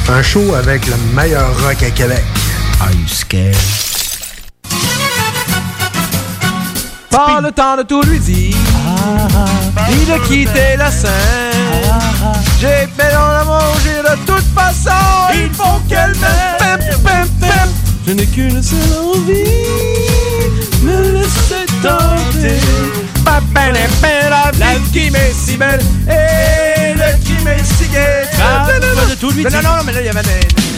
[SPEAKER 5] un show avec le meilleur rock à Québec.
[SPEAKER 29] Are you scared?
[SPEAKER 9] Pas le temps de tout lui dire, ni de quitter la scène. J'ai fait dans l'amour, j'ai de toute façon, il faut qu'elle m'aime. Je n'ai qu'une seule envie, me laisser tenter. Pas belle et la vie qui m'est si belle. Et le Jimmy Seagate.
[SPEAKER 28] Ah.
[SPEAKER 9] Non, non, non, mais là, il y avait des.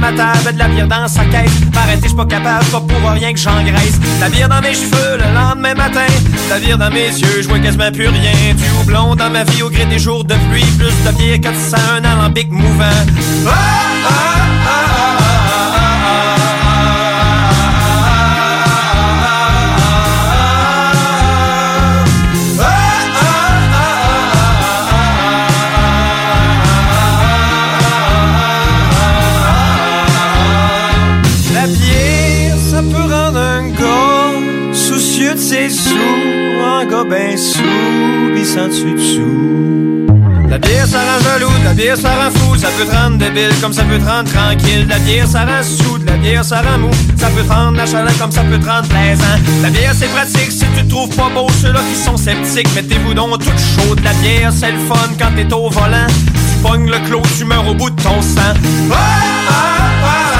[SPEAKER 18] ma
[SPEAKER 9] table, de la bière dans sa caisse. M'arrêter, j'suis pas capable, pas pour rien que j'engraisse. La bière dans mes cheveux le lendemain matin, la bière dans mes yeux, je vois quasiment plus rien. Du houblon dans ma vie au gré des jours de pluie, plus de bière que de sang, un alambic mouvant. Ah, ah!
[SPEAKER 18] La bière, ça rend jaloux, la bière, ça rend fou, ça peut te rendre débile comme ça peut te rendre tranquille. La bière, ça rend sous, de la bière, ça rend mou, ça peut te rendre nonchalant comme ça peut te rendre plaisant. La bière, c'est pratique si tu te trouves pas beau, ceux-là qui sont sceptiques, mettez-vous donc tout chaud. De la bière, c'est le fun quand t'es au volant. Tu pognes le clos, tu meurs au bout de ton sang. Ah, ah, ah,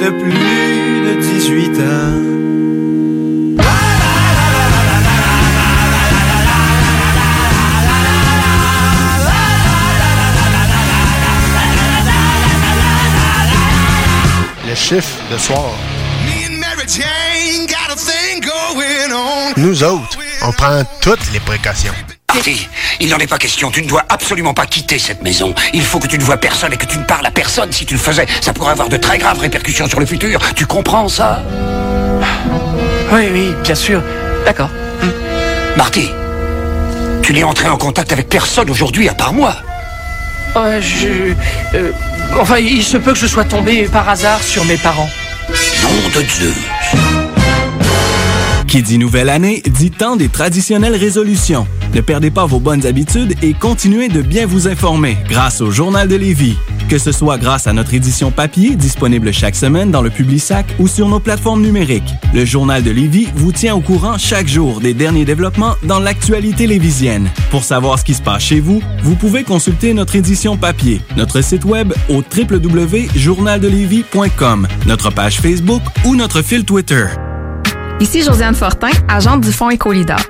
[SPEAKER 18] de plus de 18 ans.
[SPEAKER 5] Le chiffre de soir. Nous autres, on prend toutes les précautions.
[SPEAKER 23] Il n'en est pas question. Tu ne dois absolument pas quitter cette maison. Il faut que tu ne vois personne et que tu ne parles à personne. Si tu le faisais, ça pourrait avoir de très graves répercussions sur le futur. Tu comprends ça?
[SPEAKER 27] Oui, oui, bien sûr. D'accord.
[SPEAKER 23] Marty, tu n'es entré en contact avec personne aujourd'hui à part moi.
[SPEAKER 27] Euh, je... euh, enfin, il se peut que je sois tombé par hasard sur mes parents.
[SPEAKER 23] Nom de Dieu.
[SPEAKER 26] Qui dit nouvelle année, dit temps des traditionnelles résolutions. Ne perdez pas vos bonnes habitudes et continuez de bien vous informer grâce au Journal de Lévis. Que ce soit grâce à notre édition papier, disponible chaque semaine dans le Publisac ou sur nos plateformes numériques. Le Journal de Lévis vous tient au courant chaque jour des derniers développements dans l'actualité lévisienne. Pour savoir ce qui se passe chez vous, vous pouvez consulter notre édition papier, notre site web au www.journaldelévis.com, notre page Facebook ou notre fil Twitter.
[SPEAKER 30] Ici Josiane Fortin, agente du Fonds Écolidar.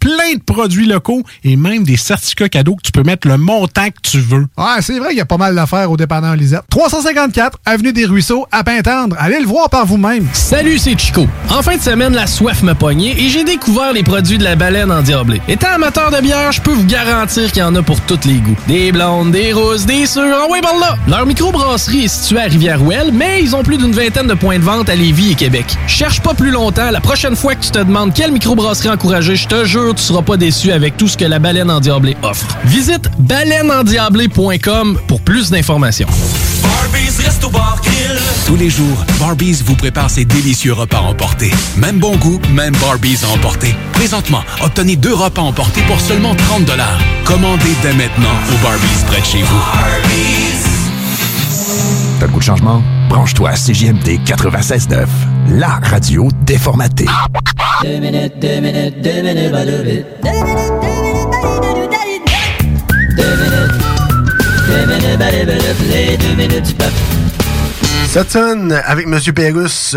[SPEAKER 1] plein de produits locaux et même des certificats cadeaux que tu peux mettre le montant que tu veux.
[SPEAKER 31] Ouais, c'est vrai qu'il y a pas mal d'affaires au dépanneur Lisette. 354 Avenue des Ruisseaux, à Pintendre. Allez le voir par vous-même.
[SPEAKER 9] Salut, c'est Chico. En fin de semaine, la soif m'a pogné et j'ai découvert les produits de la baleine endiablée. Étant amateur de bière, je peux vous garantir qu'il y en a pour tous les goûts. Des blondes, des rousses, des sûres, en ouais, par là! Leur microbrasserie est située à Rivière-Ouelle, mais ils ont plus d'une vingtaine de points de vente à Lévis et Québec. Cherche pas plus longtemps, la prochaine fois que tu te demandes quelle microbrasserie encourager, je te jure, tu seras pas déçu avec tout ce que la baleine endiablée offre. Visite baleineendiablée.com pour plus d'informations.
[SPEAKER 7] Tous les jours, Barbies vous prépare ses délicieux repas emportés. Même bon goût, même Barbies à emporter. Présentement, obtenez deux repas emportés pour seulement 30 Commandez dès maintenant au Barbies près de chez vous.
[SPEAKER 4] T'as le goût de changement? Branche-toi à CJMD 96.9, la radio déformatée.
[SPEAKER 32] Deux minutes, deux minutes, deux minutes, bah, deux minutes. Deux minutes, deux minutes, bah, deux minutes, deux minutes. Deux minutes, bah, deux minutes, les deux minutes du peuple.
[SPEAKER 5] Cette semaine, avec Monsieur Pérusse,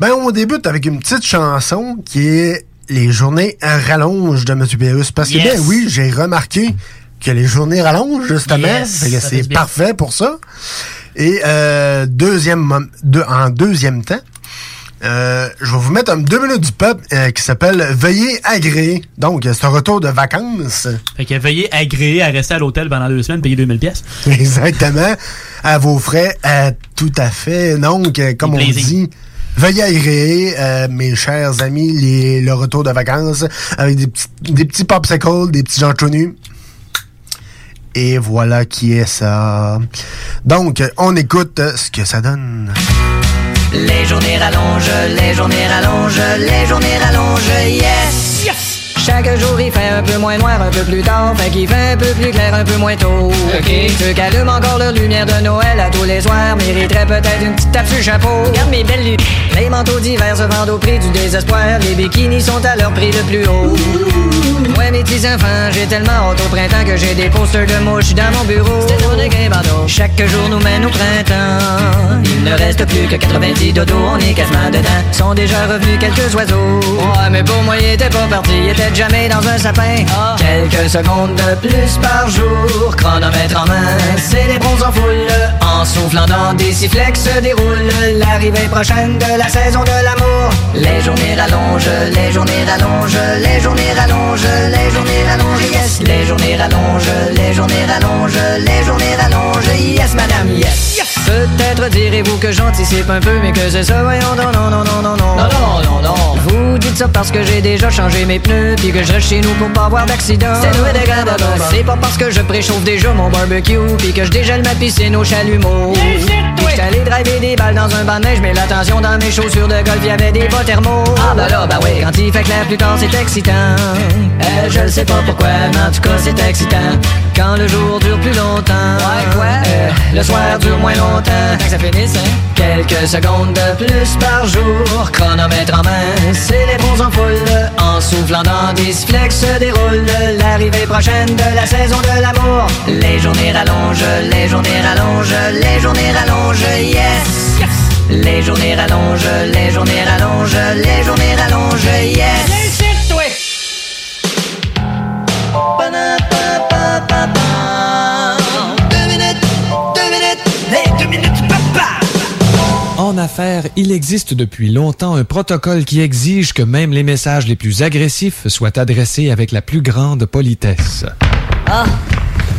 [SPEAKER 5] ben, on débute avec une petite chanson qui est Les journées rallongent de Monsieur Pérusse. Parce que,
[SPEAKER 6] Yes.
[SPEAKER 5] ben oui, j'ai remarqué que les journées rallongent, justement.
[SPEAKER 6] Yes,
[SPEAKER 5] c'est parfait pour ça. Et euh, deuxième, en deuxième temps, euh, je vais vous mettre un deux minutes du peuple euh, qui s'appelle Veuillez agréer. Donc, c'est un retour de vacances.
[SPEAKER 6] Fait que veuillez agréer à rester à l'hôtel pendant deux semaines, payer 2000 pièces.
[SPEAKER 5] Exactement. À vos frais, tout à fait. Donc, euh, comme on dit, veuillez agréer, euh, mes chers amis, les, le retour de vacances avec des petits, des petits popsicles, des petits gens tout nus. Et voilà qui est ça. Donc, on écoute ce que ça donne.
[SPEAKER 32] Les journées rallongent, les journées rallongent, les journées rallongent, yes! Chaque jour il fait un peu moins noir, un peu plus tard, fait qu'il fait un peu plus clair, un peu moins tôt.
[SPEAKER 23] Ok.
[SPEAKER 32] Ceux qui allument encore leur lumière de Noël à tous les soirs mériteraient peut-être une petite tape sur le chapeau. Regarde mes belles lunettes. Les manteaux d'hiver se vendent au prix du désespoir, les bikinis sont à leur prix le plus haut. Ouais, mes petits enfants, j'ai tellement hâte au printemps que j'ai des posters de mouches dans mon bureau. Chaque jour nous mène au printemps. Il ne reste plus que 90 dodos, on est quasiment dedans. Sont déjà revenus quelques oiseaux. Ouais, mais pour moi, il était pas parti, il était jamais dans un sapin. Quelques secondes de plus par jour, chronomètre en main, célébrons en foule. Soufflant dans des sifflets se déroule l'arrivée prochaine de la saison de l'amour. Les journées rallongent, les journées rallongent, les journées rallongent, les journées rallongent, yes. Les journées rallongent, les journées rallongent, les journées rallongent, yes, madame, yes. Peut-être direz-vous que j'anticipe un peu, mais que c'est ça, voyons, non, non, non, non, non, non. Non, non, non, non. Vous dites ça parce que j'ai déjà changé mes pneus, puis que je reste chez nous pour pas avoir d'accident. C'est nous des C'est pas parce que je préchauffe déjà mon barbecue, puis que je dégèle ma piscine au chalumeau. J'étais allé driver des balles dans un banc de neige, mais l'attention dans mes chaussures de golf, y'avait des bas thermos. Ah, bah là, bah oui. Quand il fait clair plus tard, c'est excitant. Euh, je le sais pas pourquoi, mais en tout cas, c'est excitant. Quand le jour dure plus longtemps. Ouais, quoi? Euh, le soir dure moins longtemps. Que ça finisse, hein? Quelques secondes de plus par jour, chronomètre en main, célébrons en foule. En soufflant dans des que se déroule l'arrivée prochaine de la saison de l'amour. Les journées rallongent, les journées rallongent, les journées rallongent, yes! Les journées rallongent, les journées rallongent, les journées rallongent, yes!
[SPEAKER 33] En affaires, il existe depuis longtemps un protocole qui exige que même les messages les plus agressifs soient adressés avec la plus grande politesse.
[SPEAKER 32] Ah,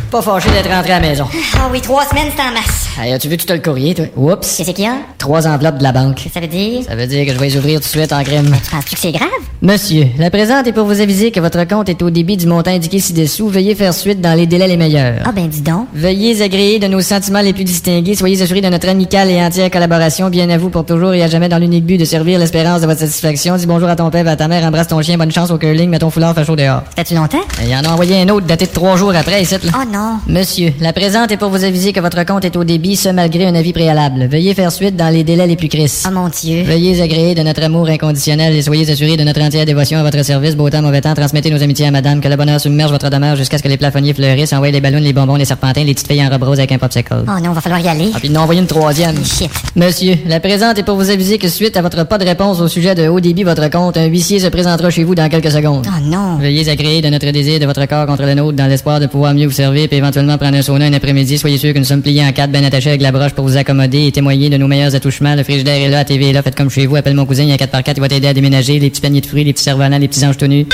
[SPEAKER 32] pas fâché d'être rentré à la maison.
[SPEAKER 34] Ah oui, trois semaines, c'est en masse.
[SPEAKER 32] Hey, as-tu vu tout le courrier, toi? Oups.
[SPEAKER 34] Qu'est-ce qu'il y a?
[SPEAKER 32] Trois enveloppes de la banque.
[SPEAKER 34] Ça veut dire?
[SPEAKER 32] Ça veut dire que je vais les ouvrir tout de suite en crème.
[SPEAKER 34] Penses-tu que c'est grave?
[SPEAKER 32] Monsieur, la présente est pour vous aviser que votre compte est au débit du montant indiqué ci-dessous. Veuillez faire suite dans les délais les meilleurs.
[SPEAKER 34] Ah ben dis donc.
[SPEAKER 32] Veuillez agréer de nos sentiments les plus distingués. Soyez assurés de notre amicale et entière collaboration. Bien à vous pour toujours et à jamais dans l'unique but de servir l'espérance de votre satisfaction. Dis bonjour à ton père, à ta mère, embrasse ton chien, bonne chance au curling, mets ton foulard, fais chaud dehors.
[SPEAKER 34] C'était-tu longtemps?
[SPEAKER 32] Il en a envoyé un autre daté de trois jours après, ici, là.
[SPEAKER 34] Oh non.
[SPEAKER 32] Monsieur, la présente est pour vous aviser que votre compte est au débit, ce malgré un avis préalable. Veuillez faire suite dans les délais les plus crisses.
[SPEAKER 34] Oh mon Dieu.
[SPEAKER 32] Veuillez agréer de notre amour inconditionnel et soyez assurés de notre entière dévotion à votre service. Beau temps, mauvais temps, transmettez nos amitiés à madame. Que le bonheur submerge votre demeure jusqu'à ce que les plafonniers fleurissent. Envoyez les ballons, les bonbons, les serpentins, les petites filles en robe rose avec un popsicle.
[SPEAKER 34] Oh non, va falloir y aller.
[SPEAKER 32] Ah, puis il en a envoyé une troisième.
[SPEAKER 34] Shit.
[SPEAKER 32] Monsieur, la présente est pour vous aviser que suite à votre pas de réponse au sujet de haut débit votre compte, un huissier se présentera chez vous dans quelques secondes.
[SPEAKER 34] Oh non.
[SPEAKER 32] Veuillez agréer de notre désir de votre corps contre le nôtre dans l'espoir de pouvoir mieux vous servir puis éventuellement prendre un sauna un après-midi. Soyez sûr que nous sommes pliés en quatre, bien attachés avec la broche pour vous accommoder et témoigner de nos meilleurs attouchements. Le frigidaire est là, la TV est là, faites comme chez vous, appelle mon cousin, il y a 4 par 4 il va t'aider à déménager, les petits paniers de fruits, les petits cerfs-volants, les petits anges tout nus.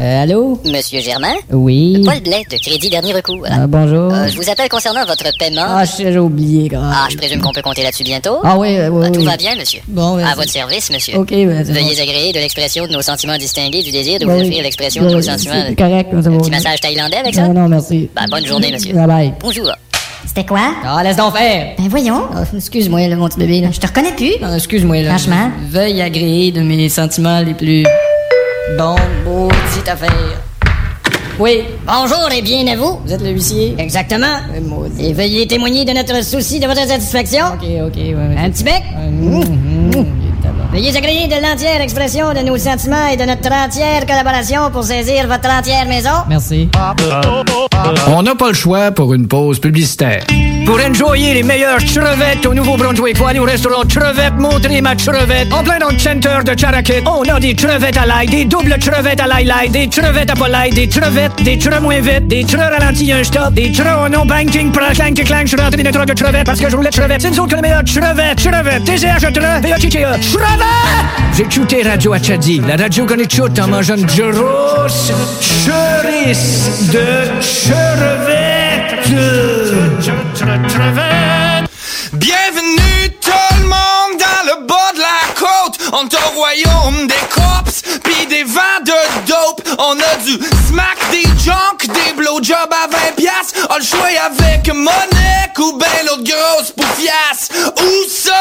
[SPEAKER 32] Euh, allô?
[SPEAKER 34] Monsieur Germain?
[SPEAKER 32] Oui.
[SPEAKER 34] Paul Blais de Crédit Dernier Recours.
[SPEAKER 32] Ah, bonjour.
[SPEAKER 34] Euh, je vous appelle concernant votre paiement.
[SPEAKER 32] Ah, j'ai oublié, grave.
[SPEAKER 34] Ah, je présume qu'on peut compter là-dessus bientôt.
[SPEAKER 32] Ah oui, oui,
[SPEAKER 34] Ah, tout
[SPEAKER 32] oui.
[SPEAKER 34] va bien, monsieur.
[SPEAKER 32] Bon, ben,
[SPEAKER 34] À votre service, monsieur.
[SPEAKER 32] Ok, ben,
[SPEAKER 34] Veuillez
[SPEAKER 32] bon.
[SPEAKER 34] agréer de l'expression de nos sentiments distingués, du désir de
[SPEAKER 32] Ben
[SPEAKER 34] vous
[SPEAKER 32] oui.
[SPEAKER 34] offrir l'expression
[SPEAKER 32] Ben
[SPEAKER 34] de nos sentiments.
[SPEAKER 32] c'est correct,
[SPEAKER 34] Un
[SPEAKER 32] bon.
[SPEAKER 34] petit massage thaïlandais avec ça?
[SPEAKER 32] Non, non, merci.
[SPEAKER 34] Bah, bonne journée, monsieur.
[SPEAKER 32] Bye bye.
[SPEAKER 34] Bonjour. C'était quoi?
[SPEAKER 32] Ah, laisse donc faire.
[SPEAKER 34] Ben voyons.
[SPEAKER 32] Ah, excuse-moi, là, mon petit bébé. Là.
[SPEAKER 34] Je te reconnais plus.
[SPEAKER 32] Ah, excuse-moi, là.
[SPEAKER 34] Franchement.
[SPEAKER 32] Veuille agréer de mes sentiments les plus... Bon, beau, petite affaire. Oui.
[SPEAKER 34] Bonjour et bien à vous.
[SPEAKER 32] Vous êtes le huissier?
[SPEAKER 34] Exactement.
[SPEAKER 32] Euh, maudit.
[SPEAKER 34] Et veuillez témoigner de notre souci de votre satisfaction.
[SPEAKER 32] Ok, ok, ouais. ouais.
[SPEAKER 34] Un petit bec?
[SPEAKER 32] Mmh, mmh,
[SPEAKER 34] Veuillez agréer de l'entière expression de nos sentiments et de notre entière collaboration pour saisir votre entière maison.
[SPEAKER 32] Merci.
[SPEAKER 35] On n'a pas le choix pour une pause publicitaire.
[SPEAKER 23] Pour enjoyer les meilleures crevettes au Nouveau-Brunswick, aller au restaurant Crevette Montrer ma crevette. En plein dans le center de Charakit, on a des crevettes à l'ail, des doubles crevettes à l'ail des crevettes à pas l'ail, des crevettes, des creux moins vite, des creux ralentis un stop, des creux en non banking, pra clang clang, je suis rentré dans de crevettes parce que je roulais crevettes. C'est nous autres qui les meilleures crevettes, crevettes, TCH e V-A-T-T-E, crevettes! J'ai écouté Radio Achadi, la radio qu'on écoute en mangeant une grosse cherice de crevettes.
[SPEAKER 36] Bienvenue tout le monde dans le bas de la côte. On est au royaume des cops, pis des vents de dope. On a du smack, des junk, des blowjobs à 20 piastres. On le choix avec Monique ou ben l'autre grosse poufiasse. Où ça?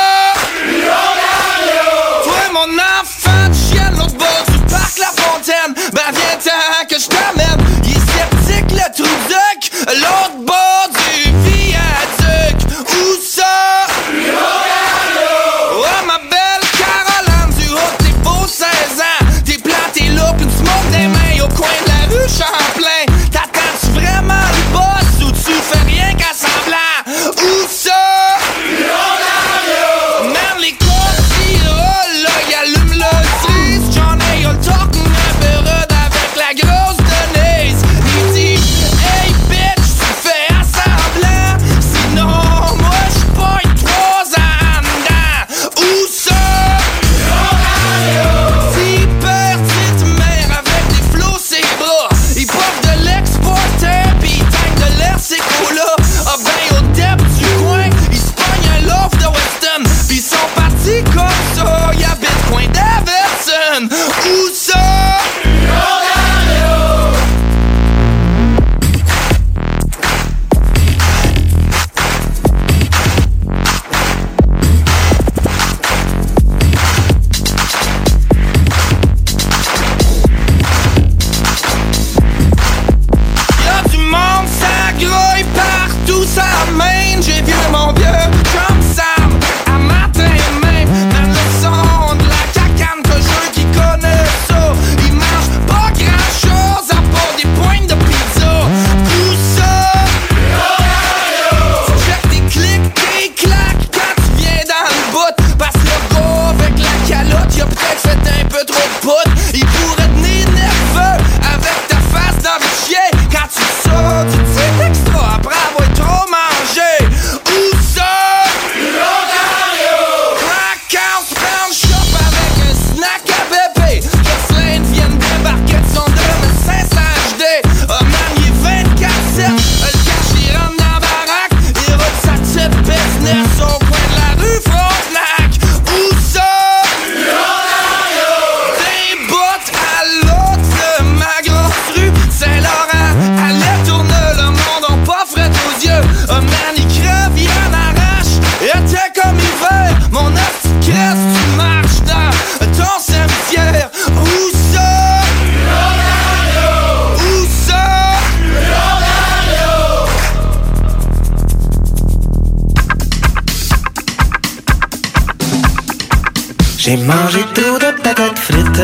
[SPEAKER 8] J'ai mangé tout de patates frites.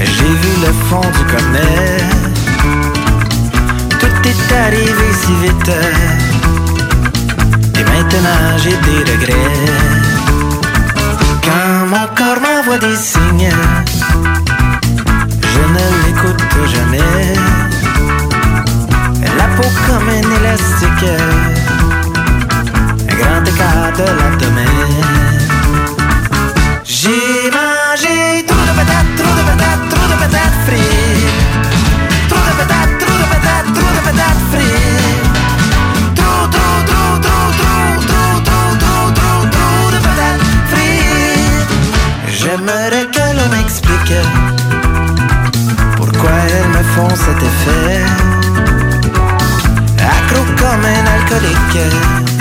[SPEAKER 8] J'ai vu le fond du commerce. Tout est arrivé si vite. Et maintenant j'ai des regrets. Quand mon corps m'envoie des signes, je ne l'écoute jamais. La peau comme un élastique, un grand écart de l'abdomen. cet effet, accro comme un alcoolique.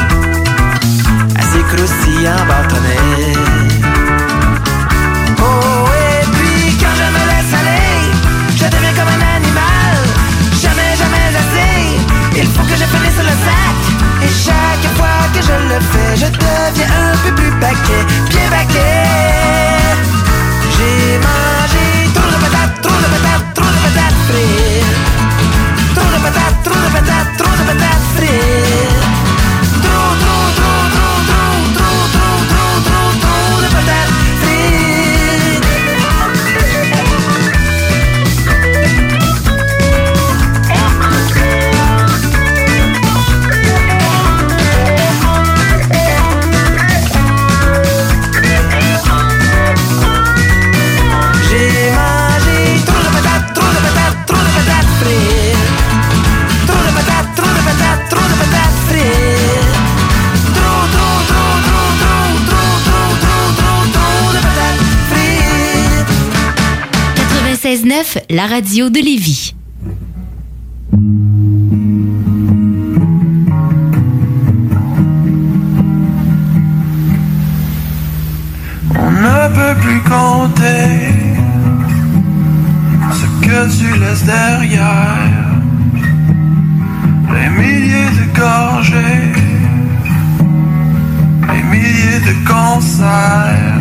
[SPEAKER 37] La radio de Lévis.
[SPEAKER 36] On ne peut plus compter ce que tu laisses derrière. Les milliers de gorgées, les milliers de cancers.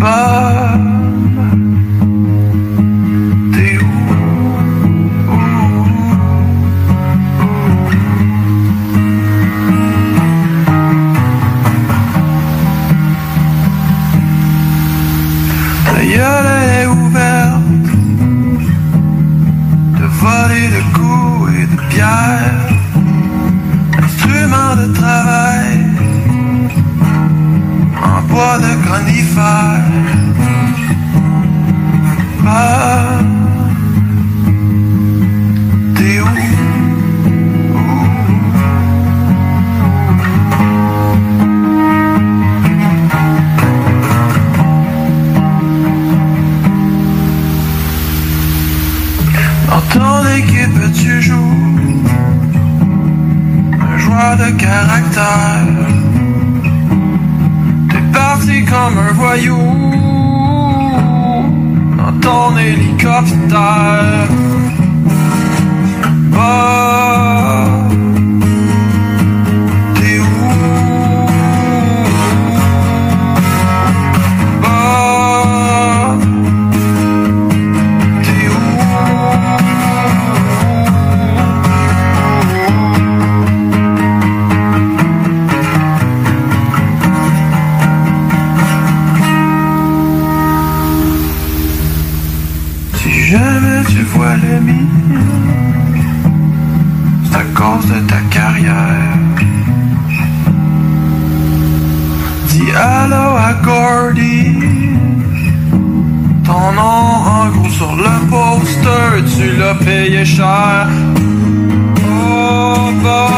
[SPEAKER 36] Bah. pay your shot.
[SPEAKER 30] Over.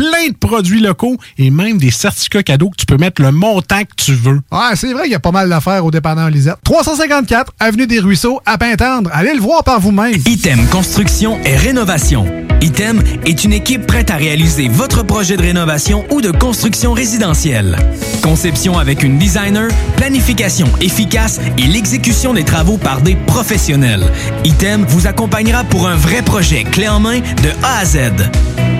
[SPEAKER 1] plein de produits locaux et même des certificats cadeaux que tu peux mettre le montant que tu veux.
[SPEAKER 31] Ouais, c'est vrai qu'il y a pas mal d'affaires au dépanneur Lisette. 354 Avenue des Ruisseaux, à Pintendre. Allez le voir par vous-même.
[SPEAKER 13] Item Construction et Rénovation. Item est une équipe prête à réaliser votre projet de rénovation ou de construction résidentielle. Conception avec une designer, planification efficace et l'exécution des travaux par des professionnels. Item vous accompagnera pour un vrai projet clé en main de A à Z.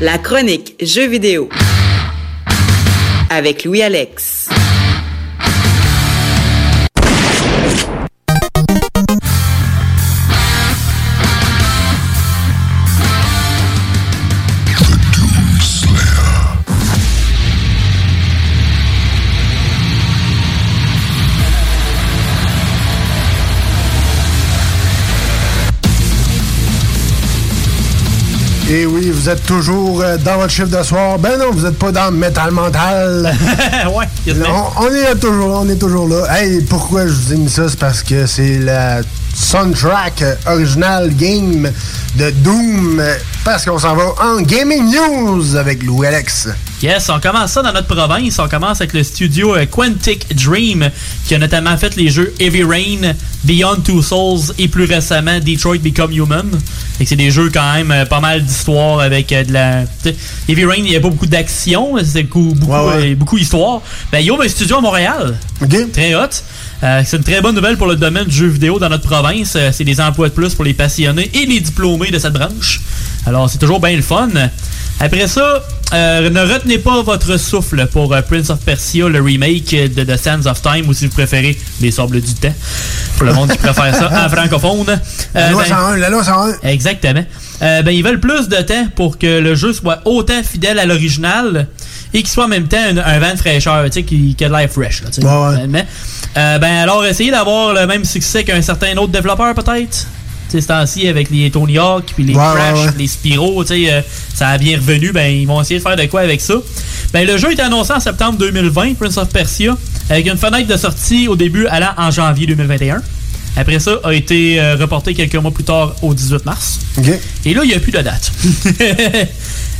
[SPEAKER 38] La chronique Jeux vidéo avec Louis Alex.
[SPEAKER 5] Vous êtes toujours euh, dans votre chiffre de soir. Ben non, vous n'êtes pas dans le métal mental.
[SPEAKER 6] ouais,
[SPEAKER 5] on, on est là toujours, on est toujours là. Hey, pourquoi je vous ai mis ça? C'est parce que c'est la soundtrack original game de Doom. Parce qu'on s'en va en Gaming News avec Lou Alex.
[SPEAKER 6] Yes, on commence ça dans notre province. On commence avec le studio euh, Quantic Dream, qui a notamment fait les jeux Heavy Rain, Beyond Two Souls et plus récemment Detroit Become Human. C'est des jeux quand même euh, pas mal d'histoire avec euh, de la. Heavy Rain, il n'y a pas beaucoup d'action, c'est beaucoup, beaucoup, beaucoup d'histoire. Ben, il ouvre un studio à Montréal. Très hot. Euh, c'est une très bonne nouvelle pour le domaine du jeu vidéo dans notre province. C'est des emplois de plus pour les passionnés et les diplômés de cette branche. Alors, c'est toujours bien le fun. Après ça, euh, ne retenez pas votre souffle pour euh, Prince of Persia, le remake de The Sands of Time, ou si vous préférez, Les Sables du Temps, pour le monde qui préfère ça en francophone.
[SPEAKER 5] La loi
[SPEAKER 6] ben-
[SPEAKER 5] 101, la loi 101.
[SPEAKER 6] Exactement. Euh, ben, ils veulent plus de temps pour que le jeu soit autant fidèle à l'original et qu'il soit en même temps un, un vent de fraîcheur, tu sais, qui, qui a de l'air fresh. Là, tu sais, finalement. Euh, ben, alors, essayez d'avoir le même succès qu'un certain autre développeur, peut-être? Tu sais, ce temps-ci, avec les Tony Hawk, puis les
[SPEAKER 5] Ouais,
[SPEAKER 6] Crash,
[SPEAKER 5] ouais, ouais.
[SPEAKER 6] les Spyro, tu sais, euh, ça a bien revenu. Ben, ils vont essayer de faire de quoi avec ça. Ben, le jeu est annoncé en septembre 2020, Prince of Persia, avec une fenêtre de sortie au début allant en janvier 2021. Après ça, a été euh, reporté quelques mois plus tard au 18 mars. Et là, il n'y a plus de date.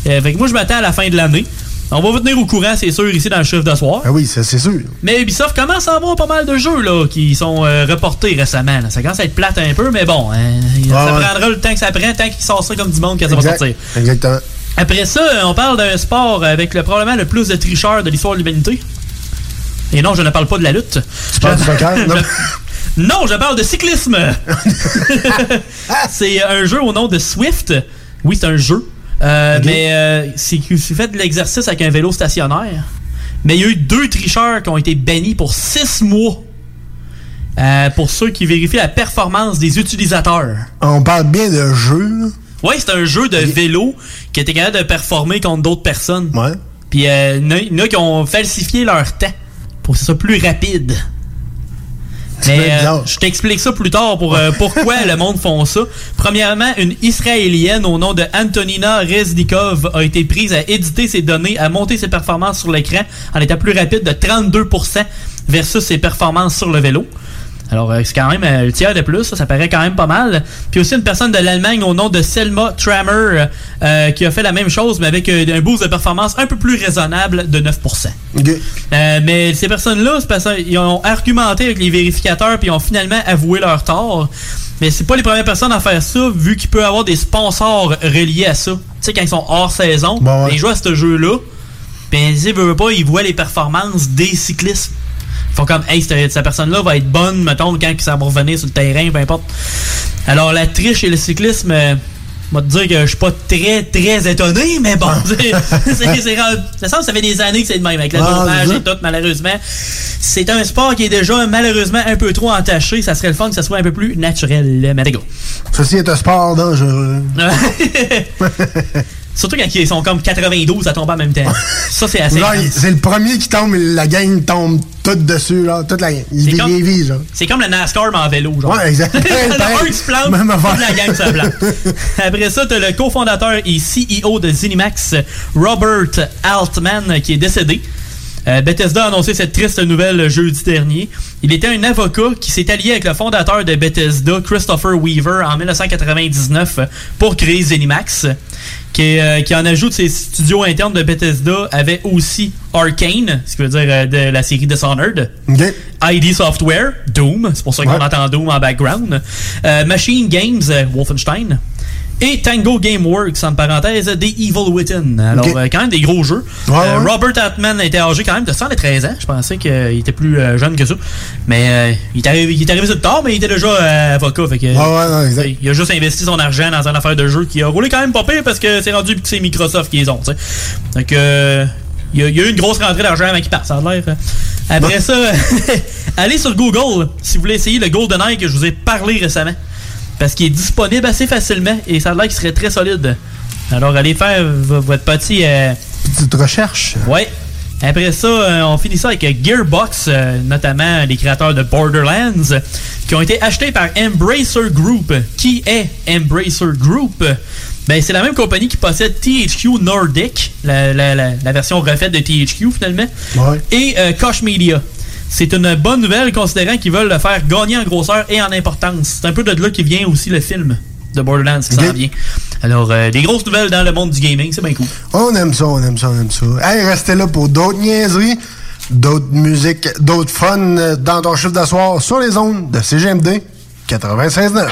[SPEAKER 6] Euh, fait que moi, je m'attends à la fin de l'année. On va vous tenir au courant, c'est sûr, ici dans le chiffre de soir.
[SPEAKER 5] Ah oui, c'est sûr.
[SPEAKER 6] Mais Ubisoft commence à avoir pas mal de jeux là, qui sont euh, reportés récemment. là. Ça commence à être plate un peu, mais bon, hein, ça
[SPEAKER 5] ouais.
[SPEAKER 6] prendra le temps que ça prend, tant qu'ils sortent ça comme du monde quand ça va sortir.
[SPEAKER 5] Exactement.
[SPEAKER 6] Après ça, euh, on parle d'un sport avec le, probablement le plus de tricheurs de l'histoire de l'humanité. Et non, je ne parle pas de la lutte.
[SPEAKER 5] Tu parles du soccer, non?
[SPEAKER 6] Non, je parle de cyclisme. c'est un jeu au nom de Swift. Oui, c'est un jeu. Euh, Mais euh, c'est fait de l'exercice avec un vélo stationnaire. Mais il y a eu deux tricheurs qui ont été bannis pour six mois. Euh, pour ceux qui vérifient la performance des utilisateurs.
[SPEAKER 5] On parle bien de jeu.
[SPEAKER 6] Ouais, c'est un jeu de vélo qui était capable de performer contre d'autres personnes.
[SPEAKER 5] Ouais.
[SPEAKER 6] Puis euh, il y en a qui ont falsifié leur temps pour que ce soit plus rapide. Mais euh, je t'explique ça plus tard pour euh, pourquoi le monde font ça. Premièrement, une Israélienne au nom de Antonina Reznikov a été prise à éditer ses données, à monter ses performances sur l'écran en étant plus rapide de 32% versus ses performances sur le vélo. Alors, euh, c'est quand même euh, le tiers de plus, ça, ça paraît quand même pas mal. Puis aussi une personne de l'Allemagne au nom de Selma Trammer euh, qui a fait la même chose, mais avec un boost de performance un peu plus raisonnable de 9%. Euh, mais ces personnes-là, c'est parce qu'ils ont argumenté avec les vérificateurs puis ils ont finalement avoué leur tort. Mais c'est pas les premières personnes à faire ça, vu qu'il peut y avoir des sponsors reliés à ça. Tu sais, quand ils sont hors saison, ils jouent à ce jeu-là. Ben, ils veulent pas, ils voient les performances des cyclistes. Font comme, hey, cette, cette personne-là va être bonne, mettons, quand ça va revenir sur le terrain, peu importe. Alors, la triche et le cyclisme, euh, moi te dire que je suis pas très, très étonné, mais bon, c'est, ça semble ça fait des années que c'est le même, avec le
[SPEAKER 5] Ah,
[SPEAKER 6] dopage et tout, malheureusement. C'est un sport qui est déjà, malheureusement, un peu trop entaché. Ça serait le fun que ça soit un peu plus naturel, mais.
[SPEAKER 5] Ceci est un sport dangereux.
[SPEAKER 6] Surtout quand ils sont comme 92 à tomber en même temps. Ça, c'est assez.
[SPEAKER 5] C'est le premier qui tombe, et la gang tombe toute dessus, là. Toute la gang. Il
[SPEAKER 6] comme-
[SPEAKER 5] vit, genre.
[SPEAKER 6] C'est comme le NASCAR, mais en vélo, genre.
[SPEAKER 5] Ouais, exact.
[SPEAKER 6] Il y en a un qui se plante,
[SPEAKER 5] Même
[SPEAKER 6] toute la gang se plante. Après ça, t'as le cofondateur et CEO de Zenimax, Robert Altman, qui est décédé. Euh, Bethesda a annoncé cette triste nouvelle jeudi dernier. Il était un avocat qui s'est allié avec le fondateur de Bethesda, Christopher Weaver, en 1999 pour créer Zenimax, qui, euh, qui en ajoute ses studios internes de Bethesda avait aussi Arcane, ce qui veut dire euh, de la série Dishonored. ID Software, Doom, c'est pour ça qu'on
[SPEAKER 5] Ouais.
[SPEAKER 6] entend Doom en background. Euh, Machine Games, Wolfenstein. Et Tango Gameworks, en parenthèse, des Evil Within. Alors, euh, quand même des gros jeux.
[SPEAKER 5] Ouais,
[SPEAKER 6] Euh,
[SPEAKER 5] ouais.
[SPEAKER 6] Robert Altman était âgé quand même de 113 ans. Je pensais qu'il était plus euh, jeune que ça. Mais euh, il, est arrivé, il est arrivé sur le tard, mais il était déjà avocat. Fait que,
[SPEAKER 5] Ouais, ouais, non, exact.
[SPEAKER 6] il a juste investi son argent dans une affaire de jeu qui a roulé quand même pas pire parce que c'est rendu que c'est Microsoft qui les ont. Donc, euh, il y, a, il y a eu une grosse rentrée d'argent avant qu'il parte, ça a l'air. Après ça, allez sur Google si vous voulez essayer le GoldenEye que je vous ai parlé récemment. Parce qu'il est disponible assez facilement et ça a l'air qu'il serait très solide. Alors, allez faire votre petit. euh,
[SPEAKER 5] Petite recherche.
[SPEAKER 6] Ouais. Après ça, euh, on finit ça avec Gearbox, euh, notamment les créateurs de Borderlands, qui ont été achetés par Embracer Group. Qui est Embracer Group? Ben, c'est la même compagnie qui possède THQ Nordic, la, la- la- la version refaite de THQ finalement,
[SPEAKER 5] Ouais.
[SPEAKER 6] et euh, Koch Media. C'est une bonne nouvelle considérant qu'ils veulent le faire gagner en grosseur et en importance. C'est un peu de là qui vient aussi le film de Borderlands qui s'en vient. Alors, euh, des grosses nouvelles dans le monde du gaming, c'est bien cool.
[SPEAKER 5] On aime ça, on aime ça, on aime ça. Hey, restez là pour d'autres niaiseries, d'autres musiques, d'autres fun euh, dans ton chiffre d'asseoir sur les ondes de CGMD 96.9.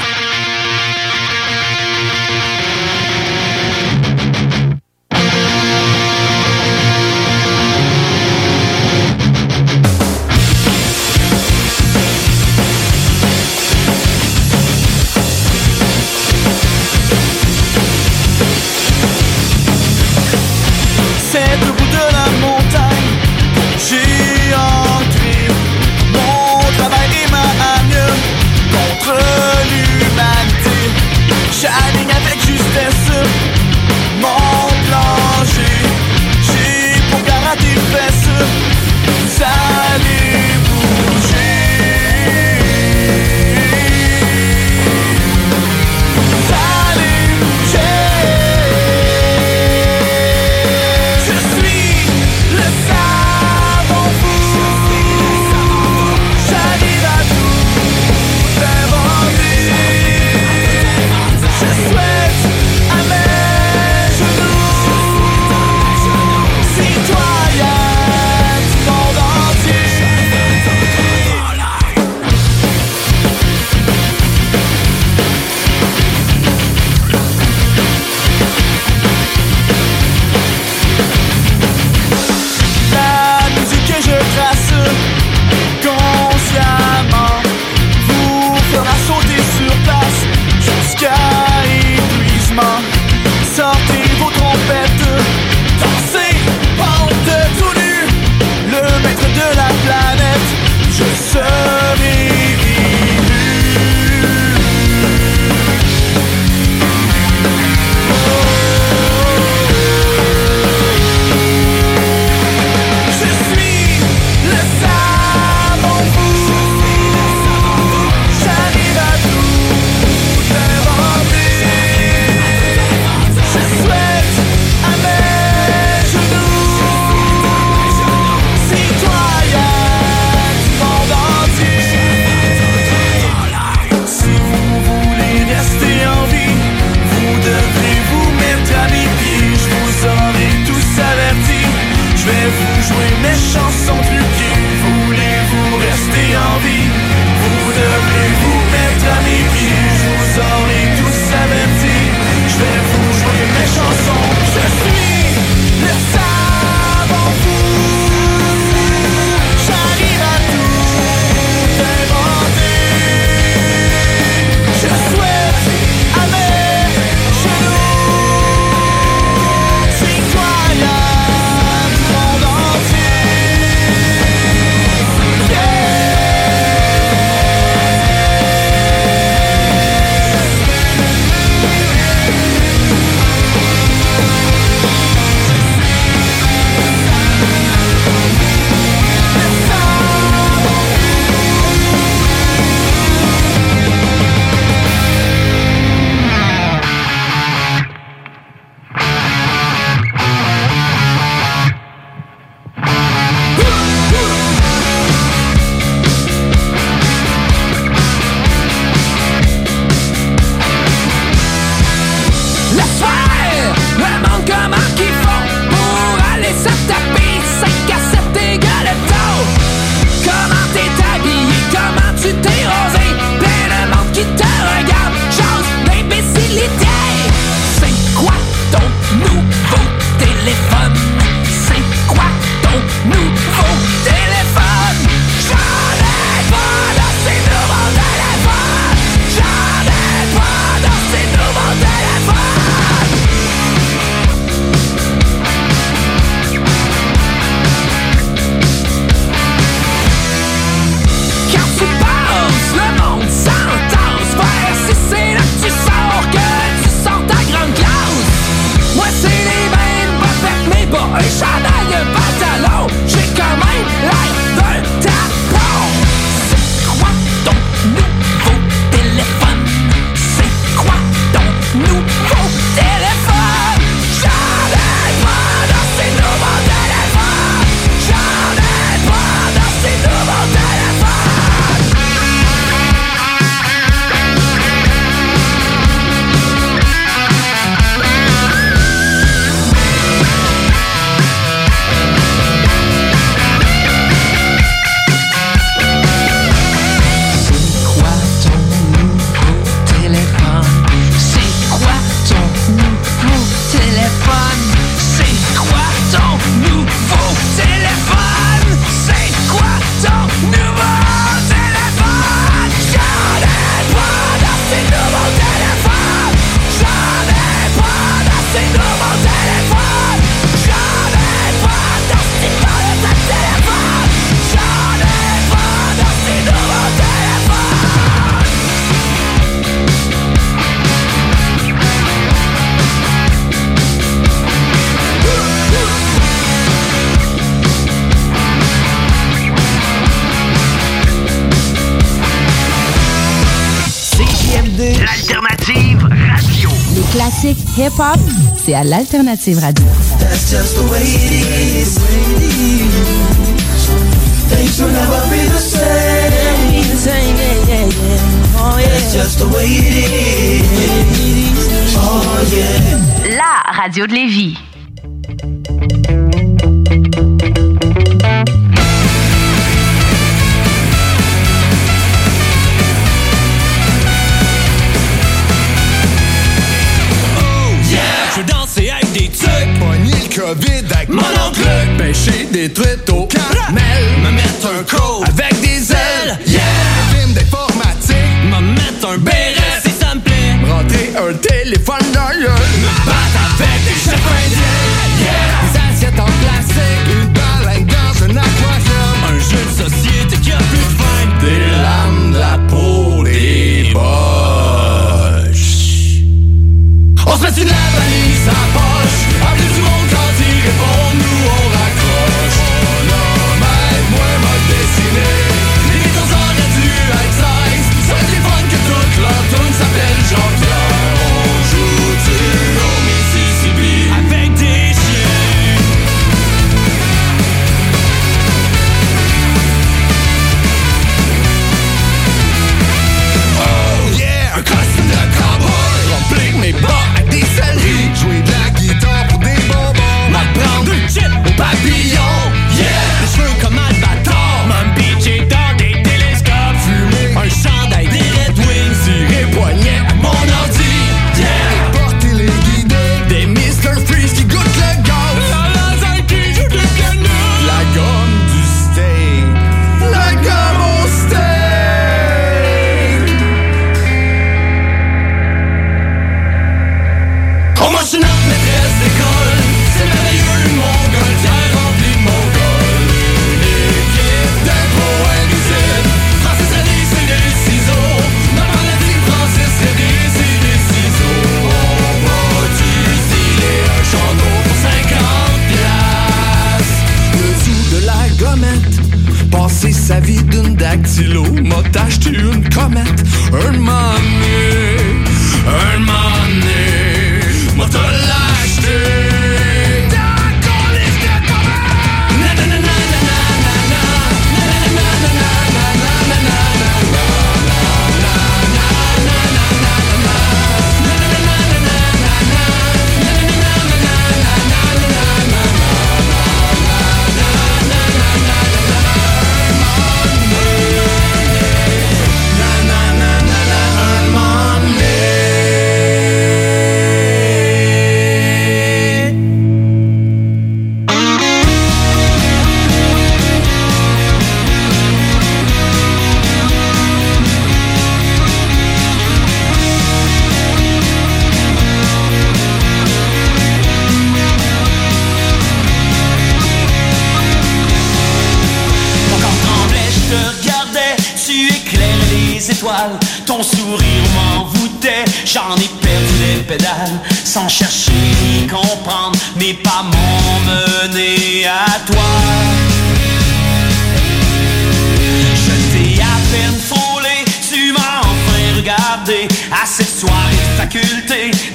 [SPEAKER 10] c'est
[SPEAKER 39] à l'Alternative Radio.
[SPEAKER 40] La radio de Lévis.
[SPEAKER 28] mon oncle. Pêcher des truites au caramel. Me mettre un coup avec des ailes. Yeah! Film d'informatique. Me mettre un béret si ça me plaît. Rentrer un téléphone dans l'œil. Me battre avec des chefs. Yeah! Des assiettes en plastique. Une baleine dans un aquarium. Un jeu de société qui a plus de fun. Des lames, de la peau, des boches. On se met une la valise vie d'une dactylo m'a acheté une comète. Un mané, un mané.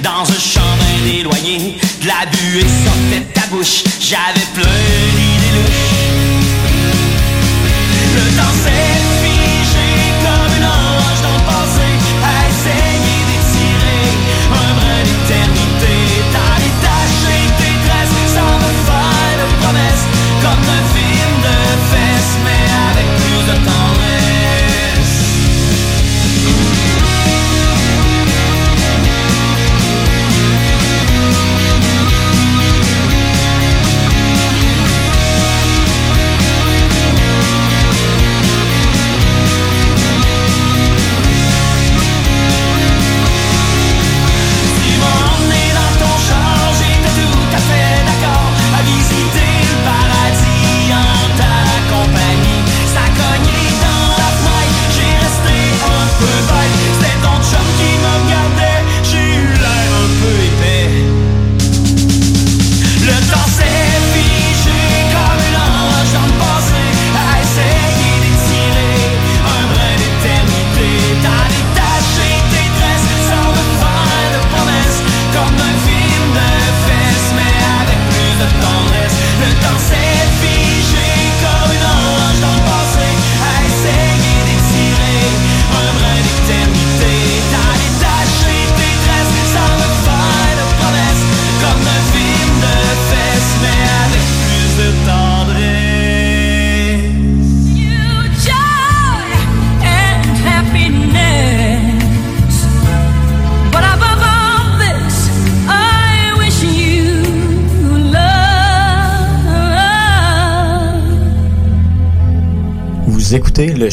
[SPEAKER 9] Dans un chemin d'éloigné, de la buée sortait de ta bouche.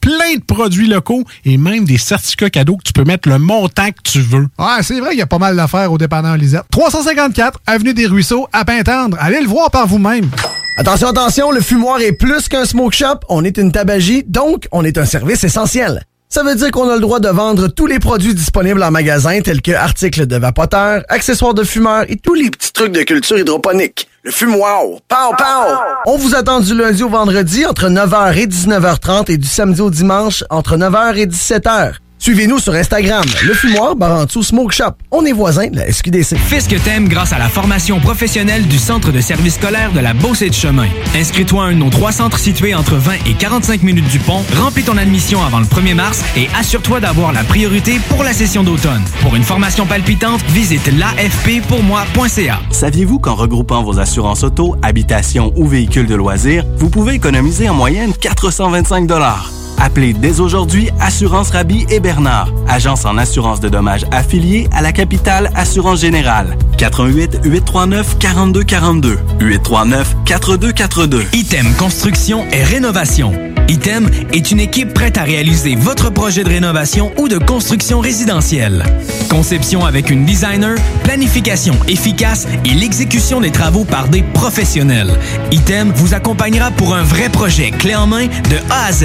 [SPEAKER 1] plein de produits locaux et même des certificats cadeaux que tu peux mettre le montant que tu veux.
[SPEAKER 31] Ouais, c'est vrai qu'il y a pas mal d'affaires au dépanneur Lisette. 354 Avenue des Ruisseaux, à Pintendre. Allez le voir par vous-même.
[SPEAKER 41] Attention, attention, le fumoir est plus qu'un smoke shop. On est une tabagie, donc on est un service essentiel. Ça veut dire qu'on a le droit de vendre tous les produits disponibles en magasin, tels que articles de vapoteurs, accessoires de fumeurs et tous les petits trucs de culture hydroponique. Le fumoir, pow, pow! On vous attend du lundi au vendredi entre 9h et 19h30 et du samedi au dimanche entre 9h et 17h. Suivez-nous sur Instagram, le fumoir Barantou Smoke Shop. On est voisins de la SQDC.
[SPEAKER 13] Fais ce que t'aimes grâce à la formation professionnelle du Centre de service scolaire de la Beauce et de Chemin. Inscris-toi à un de nos trois centres situés entre 20 et 45 minutes du pont, remplis ton admission avant le 1er mars et assure-toi d'avoir la priorité pour la session d'automne. Pour une formation palpitante, visite l'afppourmoi.ca.
[SPEAKER 42] Saviez-vous qu'en regroupant vos assurances auto, habitation ou véhicules de loisirs, vous pouvez économiser en moyenne 425 Appelez dès aujourd'hui Assurance Rabi et Bernard, agence en assurance de dommages affiliée à la capitale Assurance Générale. 88 839 42 42 839 4242.
[SPEAKER 13] Item Construction et Rénovation. Item est une équipe prête à réaliser votre projet de rénovation ou de construction résidentielle. Conception avec une designer, planification efficace et l'exécution des travaux par des professionnels. Item vous accompagnera pour un vrai projet clé en main de A à Z.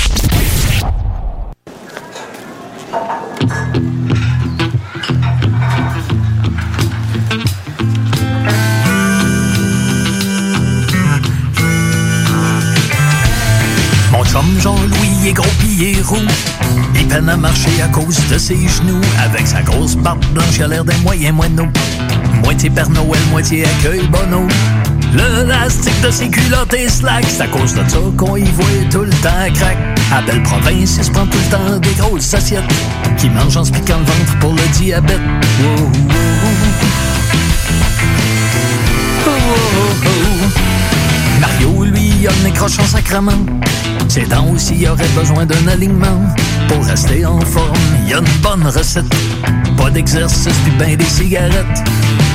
[SPEAKER 9] Il peine à marcher à cause de ses genoux. Avec sa grosse barbe blanche, il a l'air d'un moyen moineau. Moitié Père Noël, moitié accueil bono. Le lastique de ses culottes est slack. C'est à cause de ça qu'on y voit tout le temps crack. À belle province, il se prend tout le temps des grosses assiettes. Qui mange en se piquant le ventre pour le diabète. Oh, oh, oh. Mario, lui, il a le nez crochant sacrement. Ses dents aussi il aurait besoin d'un alignement. Pour rester en forme, y a une bonne recette. Pas d'exercice puis ben des cigarettes.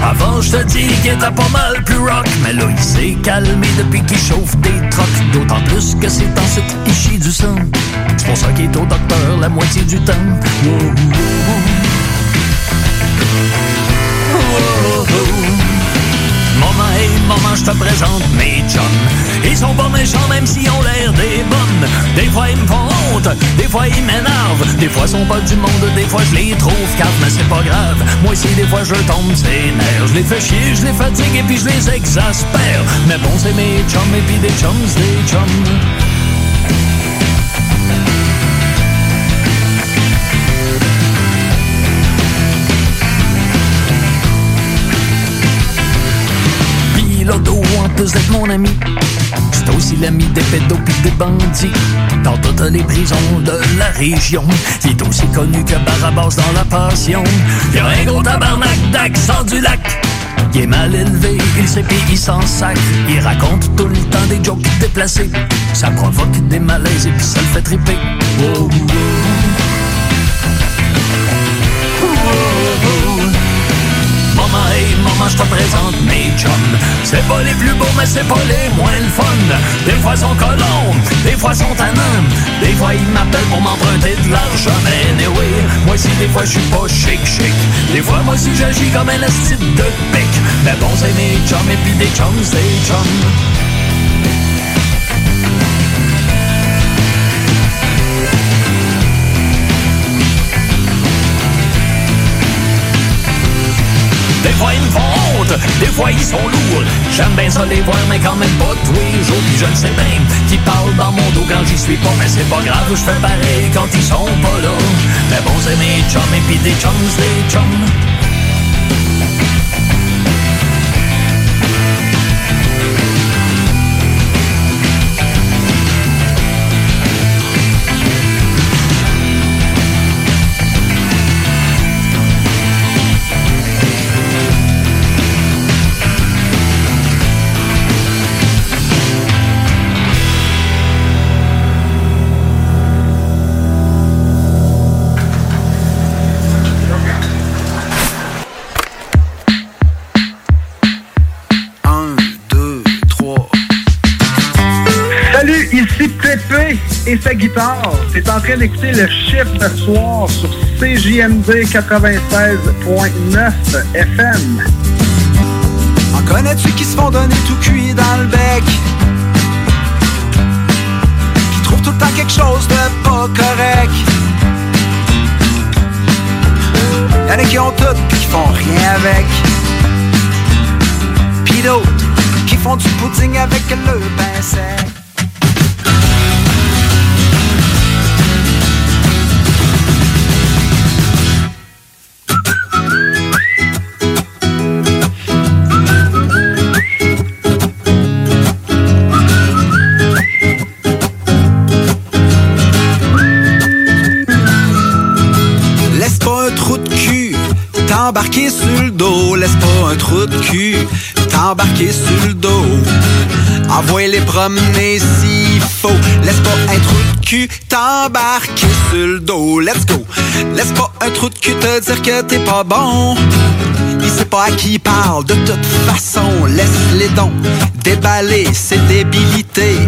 [SPEAKER 9] Avant, je te dis qu'il était pas mal plus rock. Mais là, il s'est calmé depuis qu'il chauffe des trocs. D'autant plus que c'est ensuite il chie du sang. C'est pour ça qu'il est au docteur la moitié du temps. Wow, wow, wow. Hey, maman, je te présente mes chums. Ils sont pas méchants même s'ils ont l'air des bonnes. Des fois ils me font honte, des fois ils m'énervent. Des fois ils sont pas du monde, des fois je les trouve calmes, mais c'est pas grave. Moi aussi des fois je tombe ses nerfs. Je les fais chier, je les fatigue et puis je les exaspère. Mais bon c'est mes chums et puis des chums, des chums. Puis l'auto, en plus d'être mon ami, c'est aussi l'ami des pédos pis des bandits. Dans toutes les prisons de la région, il est aussi connu que Barabas dans la passion. Il a un gros tabarnak d'accent du lac. Il est mal élevé, il sait pis il s'en sac. Il raconte tout le temps des jokes déplacés. Ça provoque des malaises et puis ça le fait triper. Wow, wow. Je te présente mes chums. C'est pas les plus beaux, mais c'est pas les moins le fun. Des fois, sont colons, des fois, sont tannants. Des fois, ils m'appellent pour m'emprunter de l'argent. Mais anyway, moi aussi, des fois, je suis pas chic, chic. Des fois, moi aussi, j'agis comme un asti de pic. Mais bon, c'est mes chums et puis des chums, des chums. Des fois ils sont lourds, j'aime bien ça les voir, mais quand même pas tous les jours. Puis je ne sais même qui parle dans mon dos quand j'y suis pas, mais c'est pas grave, je fais pareil quand ils sont pas là. Mais bon, c'est chums et puis des chums, des chums.
[SPEAKER 43] Guitare. T'es en train d'écouter le chiffre soir sur CJMD 96.9 FM.
[SPEAKER 44] En connais-tu qui se font donner tout cuit dans le bec? Qui trouvent tout le temps quelque chose de pas correct? Y'en a qui ont tout pis qui font rien avec. Pis d'autres qui font du pudding avec le pain sec. T'embarquer sur le dos. Laisse pas un trou de cul t'embarquer sur le dos. Envoie les promener s'il faut. Laisse pas un trou de cul t'embarquer sur le dos. Let's go. Laisse pas un trou de cul te dire que t'es pas bon. Pas à qui parle de toute façon. Laisse les dons déballer ses débilités.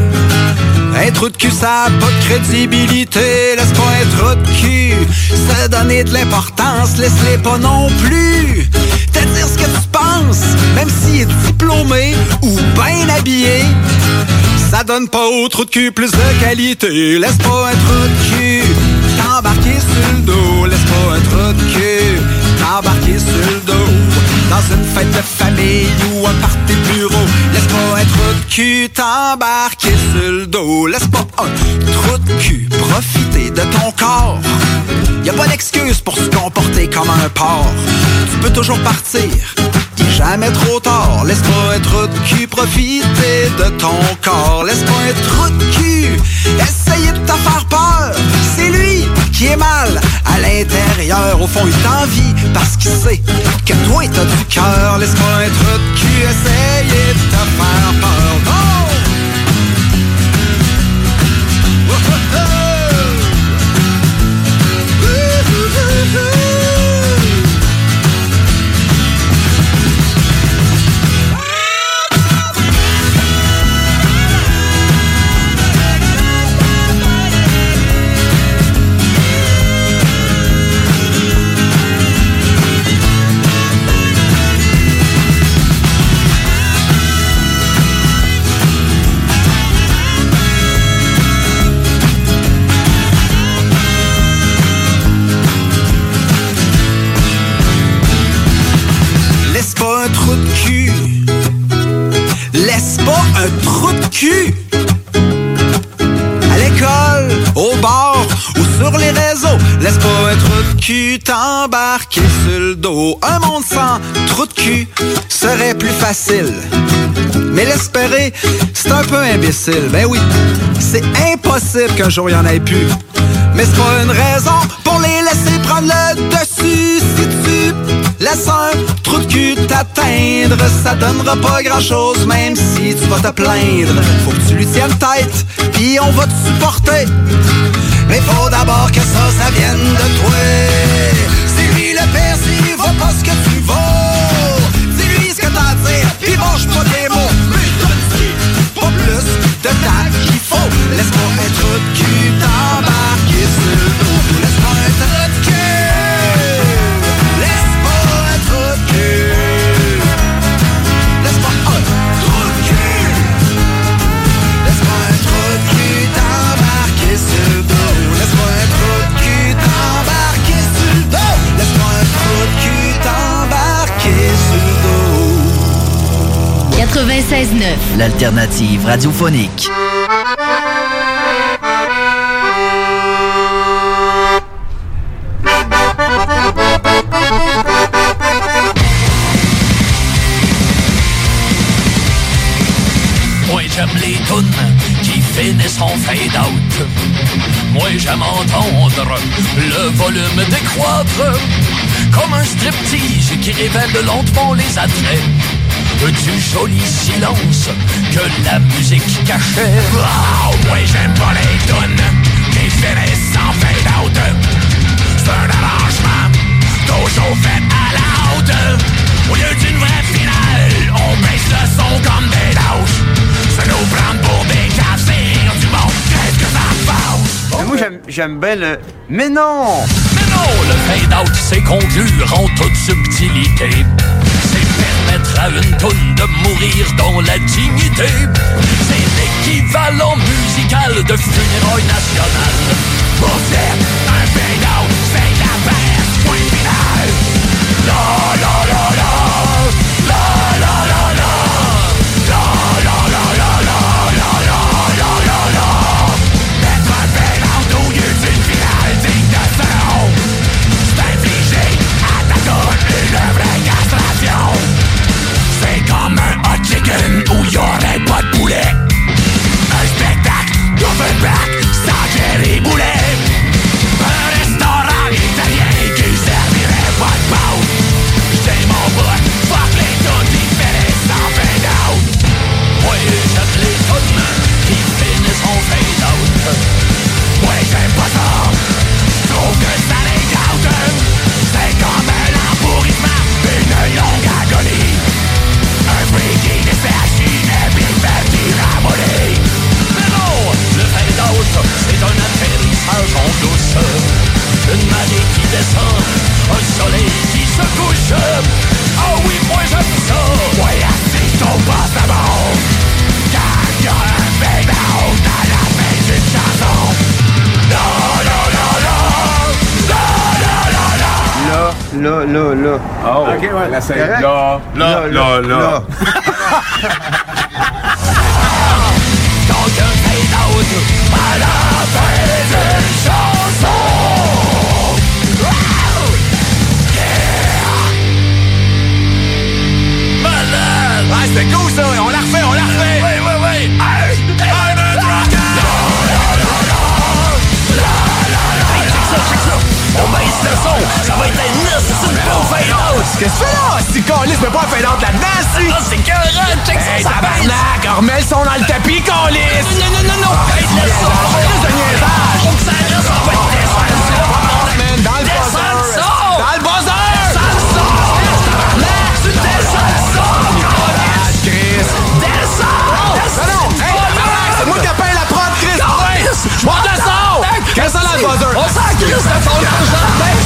[SPEAKER 44] Un trou de cul, ça a pas de crédibilité. Laisse pas un trou de cul se donner de l'importance. Laisse-les pas non plus te dire ce que tu penses. Même s'il est diplômé ou bien habillé. Ça donne pas au trou de cul plus de qualité. Laisse pas un trou de cul t'embarquer sur le dos. Laisse pas un trou de cul t'embarquer sur le dos. Dans une fête de famille ou un party de bureau. Laisse pas un trou de cul t'embarquer sur le dos. Laisse pas un trou de cul profiter de ton corps. Y a pas d'excuse pour se comporter comme un porc. Tu peux toujours partir. Jamais trop tard. Laisse pas trou de cul profiter de ton corps. Laisse pas trou de cul essayer de te faire peur. C'est lui qui est mal à l'intérieur. Au fond, il t'envie parce qu'il sait que toi, t'as du cœur. Laisse pas trou de cul essayer de te faire peur. Cul t'embarquer sur le dos. Un monde sans trou de cul serait plus facile. Mais l'espérer, c'est un peu imbécile. Ben oui, c'est impossible qu'un jour il y en ait plus. Mais c'est pas une raison pour les laisser prendre le dessus. Si tu laisses un trou de cul t'atteindre, ça donnera pas grand chose, même si tu vas te plaindre. Faut que tu lui tiennes tête, puis on va te supporter. Mais faut d'abord que ça, ça vienne de toi. C'est lui le père, s'il vaut pas ce que tu vaux. Dis-lui ce que t'as à dire, puis mange pas des mots. Mais pas plus de tact qu'il faut. Laisse-moi un t'embarquer sur
[SPEAKER 45] L'alternative radiophonique.
[SPEAKER 9] Moi j'aime les tunes qui finissent en fade out. Moi j'aime entendre le volume décroître comme un striptease qui révèle lentement les attraits du joli silence que la musique cachait. Oh, moi j'aime pas les tunes qui finissent en fade out. C'est un arrangement toujours fait à la haute. Au lieu d'une vraie finale, on baisse le son comme des lâches. Se nous prendre pour des cafés du monde, qu'est-ce que ça passe?
[SPEAKER 46] Mais moi, j'aime- j'aime bien le. Mais non!
[SPEAKER 9] Mais non, le fade-out, c'est conclure en toute subtilité. Permettre à une toune de mourir dans la dignité. C'est l'équivalent musical de funérailles nationales. Faire un fade-out, c'est la baisse, final. La la la la, où y'aurait pas de poulet. Un spectacle d'Offenbach sans Jerry Boulet. Une marée qui descend, un soleil qui se couche. Ah oui, moi j'aime ça. Ouais, assiste au passe d'abord. Car y a un out à la fin d'une chanson. La la la la, la la la la.
[SPEAKER 46] Là, là, là, là.
[SPEAKER 28] Oh,
[SPEAKER 46] Ok, ouais.
[SPEAKER 28] là, c'est
[SPEAKER 46] Correct?
[SPEAKER 28] là, là, là, là.
[SPEAKER 9] Donc un fade out à la fin d'une chanson.
[SPEAKER 28] C'était cool ça, on la refait, on la refait.
[SPEAKER 9] Oui, oui, oui. Hey! Un, deux, trois, quatre! La, la, la, la! La, la, la, la! Check ça, check ça! On baisse le son, ça va être un nice, c'est une beau fade out!
[SPEAKER 28] Qu'est-ce que tu fais là? Si Calis met pas un fade out là-dedans, si!
[SPEAKER 9] Ah, c'est écœurant, check ça,
[SPEAKER 28] Hey,
[SPEAKER 9] ça
[SPEAKER 28] tabarnak, remets le son dans le tapis!
[SPEAKER 9] Non, non, non, non! Baisse le son!
[SPEAKER 28] Juste de niaisage!
[SPEAKER 9] Faut que ça reste, on va être descendre le son!
[SPEAKER 28] Man, dans le moi qui la prod, Chris! Je le son! Qu'est-ce que ça le buzzer?
[SPEAKER 9] On s'en crisse de argent!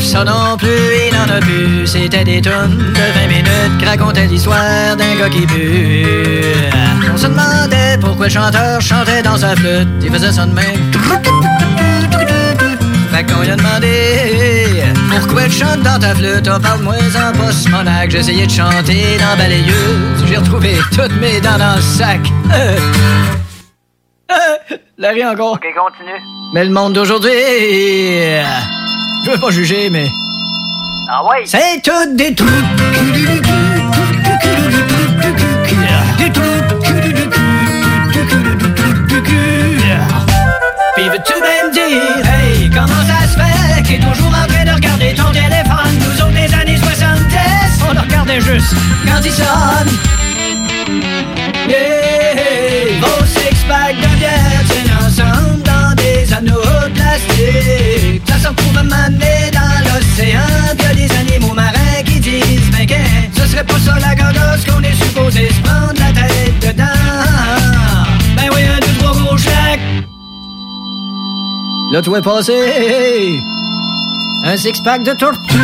[SPEAKER 32] Ça non plus, il n'en a plus. C'était des tonnes de 20 minutes qui racontaient l'histoire d'un gars qui pue. On se demandait pourquoi le chanteur chantait dans sa flûte. Il faisait ça de même. Fait qu'on lui a demandé Pourquoi tu chantes dans ta flûte? On parle moins en post monac essayé de chanter dans balayeuse J'ai retrouvé toutes mes dents dans le sac euh. Euh, Larry encore
[SPEAKER 47] Ok, continue.
[SPEAKER 32] Mais le monde d'aujourd'hui Je veux pas juger mais
[SPEAKER 47] Ah ouais?
[SPEAKER 32] C'est tout des trucs Des Puis veux-tu même dire, hey, comment ça se fait qu'il est toujours en train de regarder ton téléphone? Nous autres, des années 70, on le regardait juste quand il sonne. Ça se retrouve à m'amener dans l'océan. Y'a des animaux marins qui disent ben que ce serait pas ça la godosse qu'on est supposé se prendre la tête dedans. Ben oui, un, deux, trois gros chèques Là, tout est passé. Un six-pack de tortue.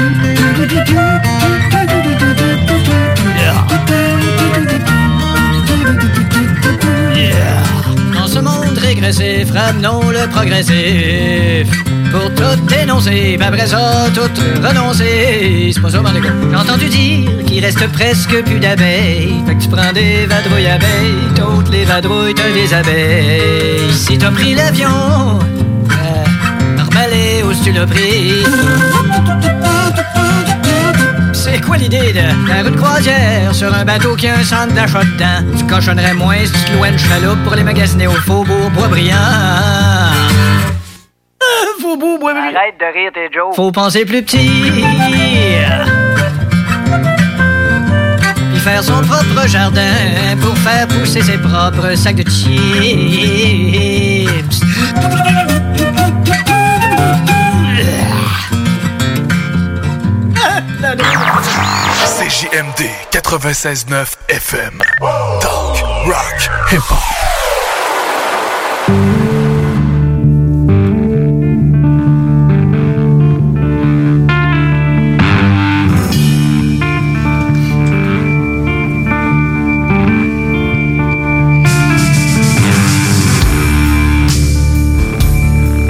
[SPEAKER 32] Monde régressif, ramenons le progressif. Pour tout dénoncer, puis après ça, tout renoncer. C'est pas ça, mon. J'ai entendu dire qu'il reste presque plus d'abeilles. Fait que tu prends des vadrouilles abeilles, toutes les vadrouilles, t'as des abeilles. Si t'as pris l'avion, euh, normalé où tu l'as pris? C'est quoi l'idée de la route croisière sur un bateau qui a un centre d'achat dedans? Tu cochonnerais moins si tu te louais une chaloupe pour les magasiner au Faubourg Boisbriand. Faubourg Boisbriand.
[SPEAKER 48] Arrête de rire tes jokes.
[SPEAKER 32] Faut penser plus petit. Puis faire son propre jardin pour faire pousser ses propres sacs de chips.
[SPEAKER 7] CJMD 96.9 FM. Talk, rock, hip-hop.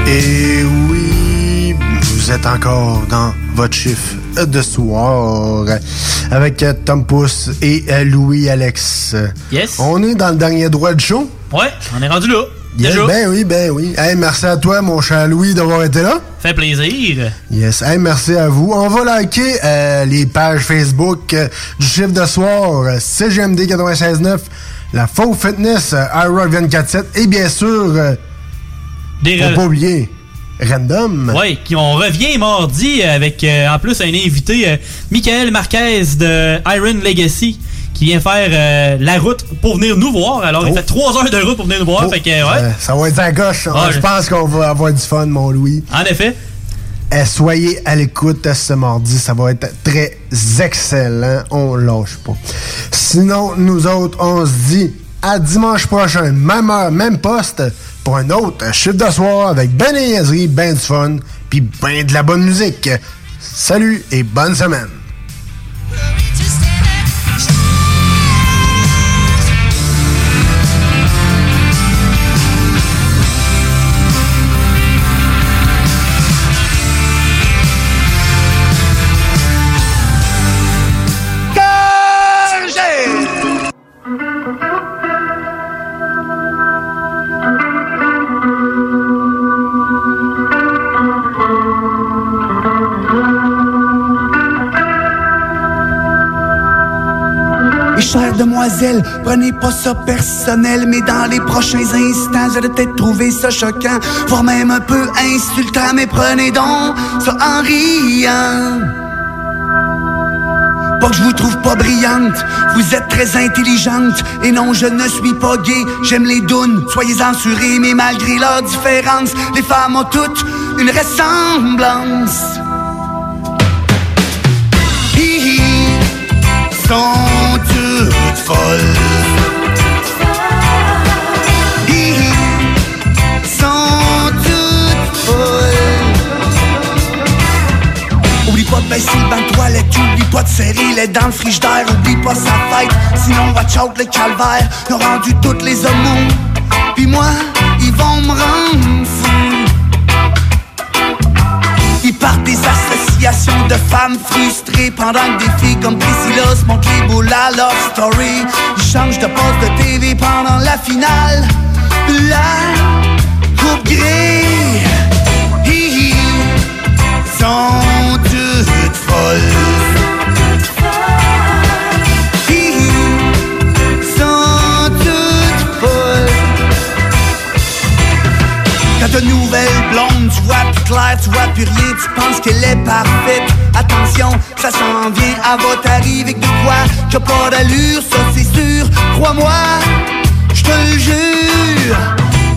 [SPEAKER 5] Et oui, vous êtes encore dans votre chiffre de soir avec Tom Pousse et euh, Louis-Alex.
[SPEAKER 6] Yes.
[SPEAKER 5] On est dans le dernier droit du show.
[SPEAKER 6] Ouais, on est rendu là.
[SPEAKER 5] Yes,
[SPEAKER 6] Déjà.
[SPEAKER 5] ben oui, ben oui. Hey, merci à toi, mon cher Louis, d'avoir été là.
[SPEAKER 6] Fait plaisir.
[SPEAKER 5] Yes, hey, merci à vous. On va liker euh, les pages Facebook euh, du chiffre de soir, euh, CGMD 96.9, la Faux Fitness, iRock 24.7 et bien sûr,
[SPEAKER 6] Des
[SPEAKER 5] faut pas oublier, Random.
[SPEAKER 6] Oui, qui on revient mardi avec euh, en plus un invité, euh, Michael Marquez de Iron Legacy, qui vient faire euh, la route pour venir nous voir. Alors, il
[SPEAKER 5] Oh.
[SPEAKER 6] fait trois heures de route pour venir nous voir.
[SPEAKER 5] Oh,
[SPEAKER 6] fait que, ouais.
[SPEAKER 5] ça va être à gauche.
[SPEAKER 6] Ah,
[SPEAKER 5] je
[SPEAKER 6] je-
[SPEAKER 5] pense qu'on va avoir du fun, mon Louis.
[SPEAKER 6] En effet.
[SPEAKER 5] Eh, soyez à l'écoute ce mardi. Ça va être très excellent. On lâche pas. Sinon, nous autres, on se dit à dimanche prochain, même heure, même poste, pour un autre chiffre de soir avec ben des niaiseries, ben du fun, puis ben de la bonne musique. Salut et bonne semaine.
[SPEAKER 10] Prenez pas ça personnel, mais dans les prochains instants, j'allais peut-être trouver ça choquant, voire même un peu insultant, mais prenez donc ça en riant. Pas que je vous trouve pas brillante, vous êtes très intelligente, et non, je ne suis pas gay, j'aime les dounes, soyez censurés, mais malgré leurs différences, les femmes ont toutes une ressemblance. Sont toutes folles. Sont toutes. Oublie pas de baisser le de toilette, oublie pas de serrer les dents le frigidaire, oublie pas sa fête, sinon te choke le calvaire. Ont rendu toutes les homos, puis moi, ils vont me rendre fou. Ils partent des de femmes frustrées Pendant que des filles comme Priscilla se montrent les boules à story. Ils changent de poste de TV pendant la finale. La coupe grise. Hi, sont toutes folles de nouvelles blondes, tu vois plus clair, tu vois plus rien, tu penses qu'elle est parfaite. Attention, ça s'en vient, elle va t'arriver avec de quoi T'as pas d'allure, ça c'est sûr. Crois-moi, je te le jure.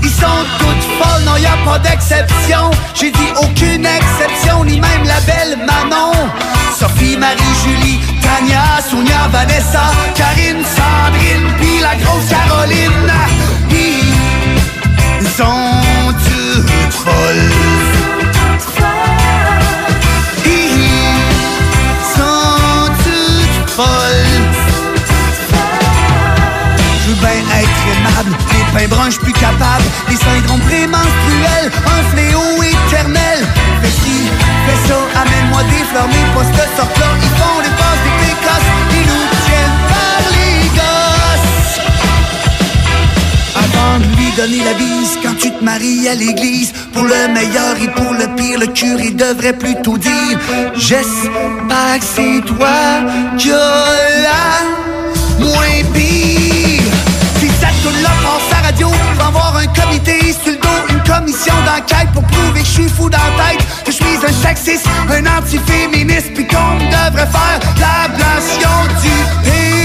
[SPEAKER 10] Ils sont toutes folles, non y a pas d'exception. J'ai dit aucune exception, ni même la belle Manon. Sophie, Marie, Julie, Tania, Sonia, Vanessa, Karine, Sandrine, puis la grosse Caroline. Ils sont Rolf. Les pains branches plus capable, les syndromes prémenstruels, un fléau éternel. Fais ci, fais ça, amène-moi des fleurs, mes postes sortent là, ils font les pas toutes folles. tu te maries à l'église. Pour le meilleur et pour le pire, le curé devrait plutôt dire J'espère que c'est toi qui la moins pire. Si ça tourne là, passe à radio, va avoir un comité sur le dos, une commission d'enquête pour prouver que je suis fou dans la tête, que je suis un sexiste, un antiféministe, puis qu'on devrait faire l'ablation du pénis.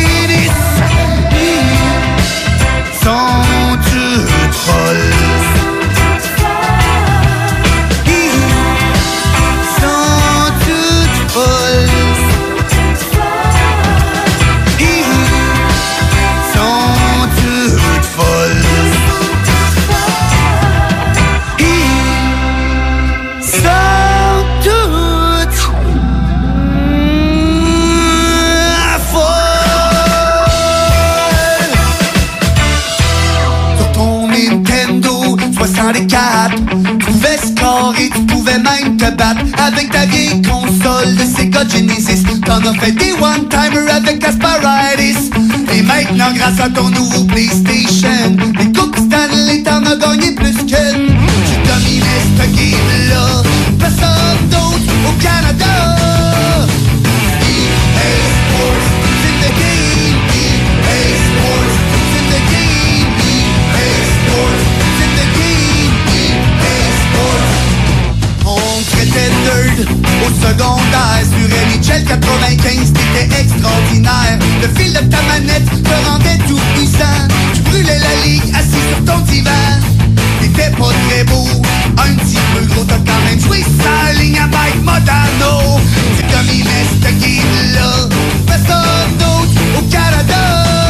[SPEAKER 10] Avec ta vieille console de Sega Genesis. T'en as fait des one-timers avec Asparitis. Et maintenant, grâce à ton nouveau PlayStation, les coupes Stanley, t'en as gagné plus que. Tu dominais ce game-là. Personne d'autre au Canada. Secondaire Sur NHL 95, t'étais extraordinaire. Le fil de ta manette te rendait tout puissant. Tu brûlais la ligue assis sur ton divan. T'étais pas très beau, un petit peu gros T'as quand même joué sa ligne avec Modano. Tu dominais ce game-là Personne d'autre au Canada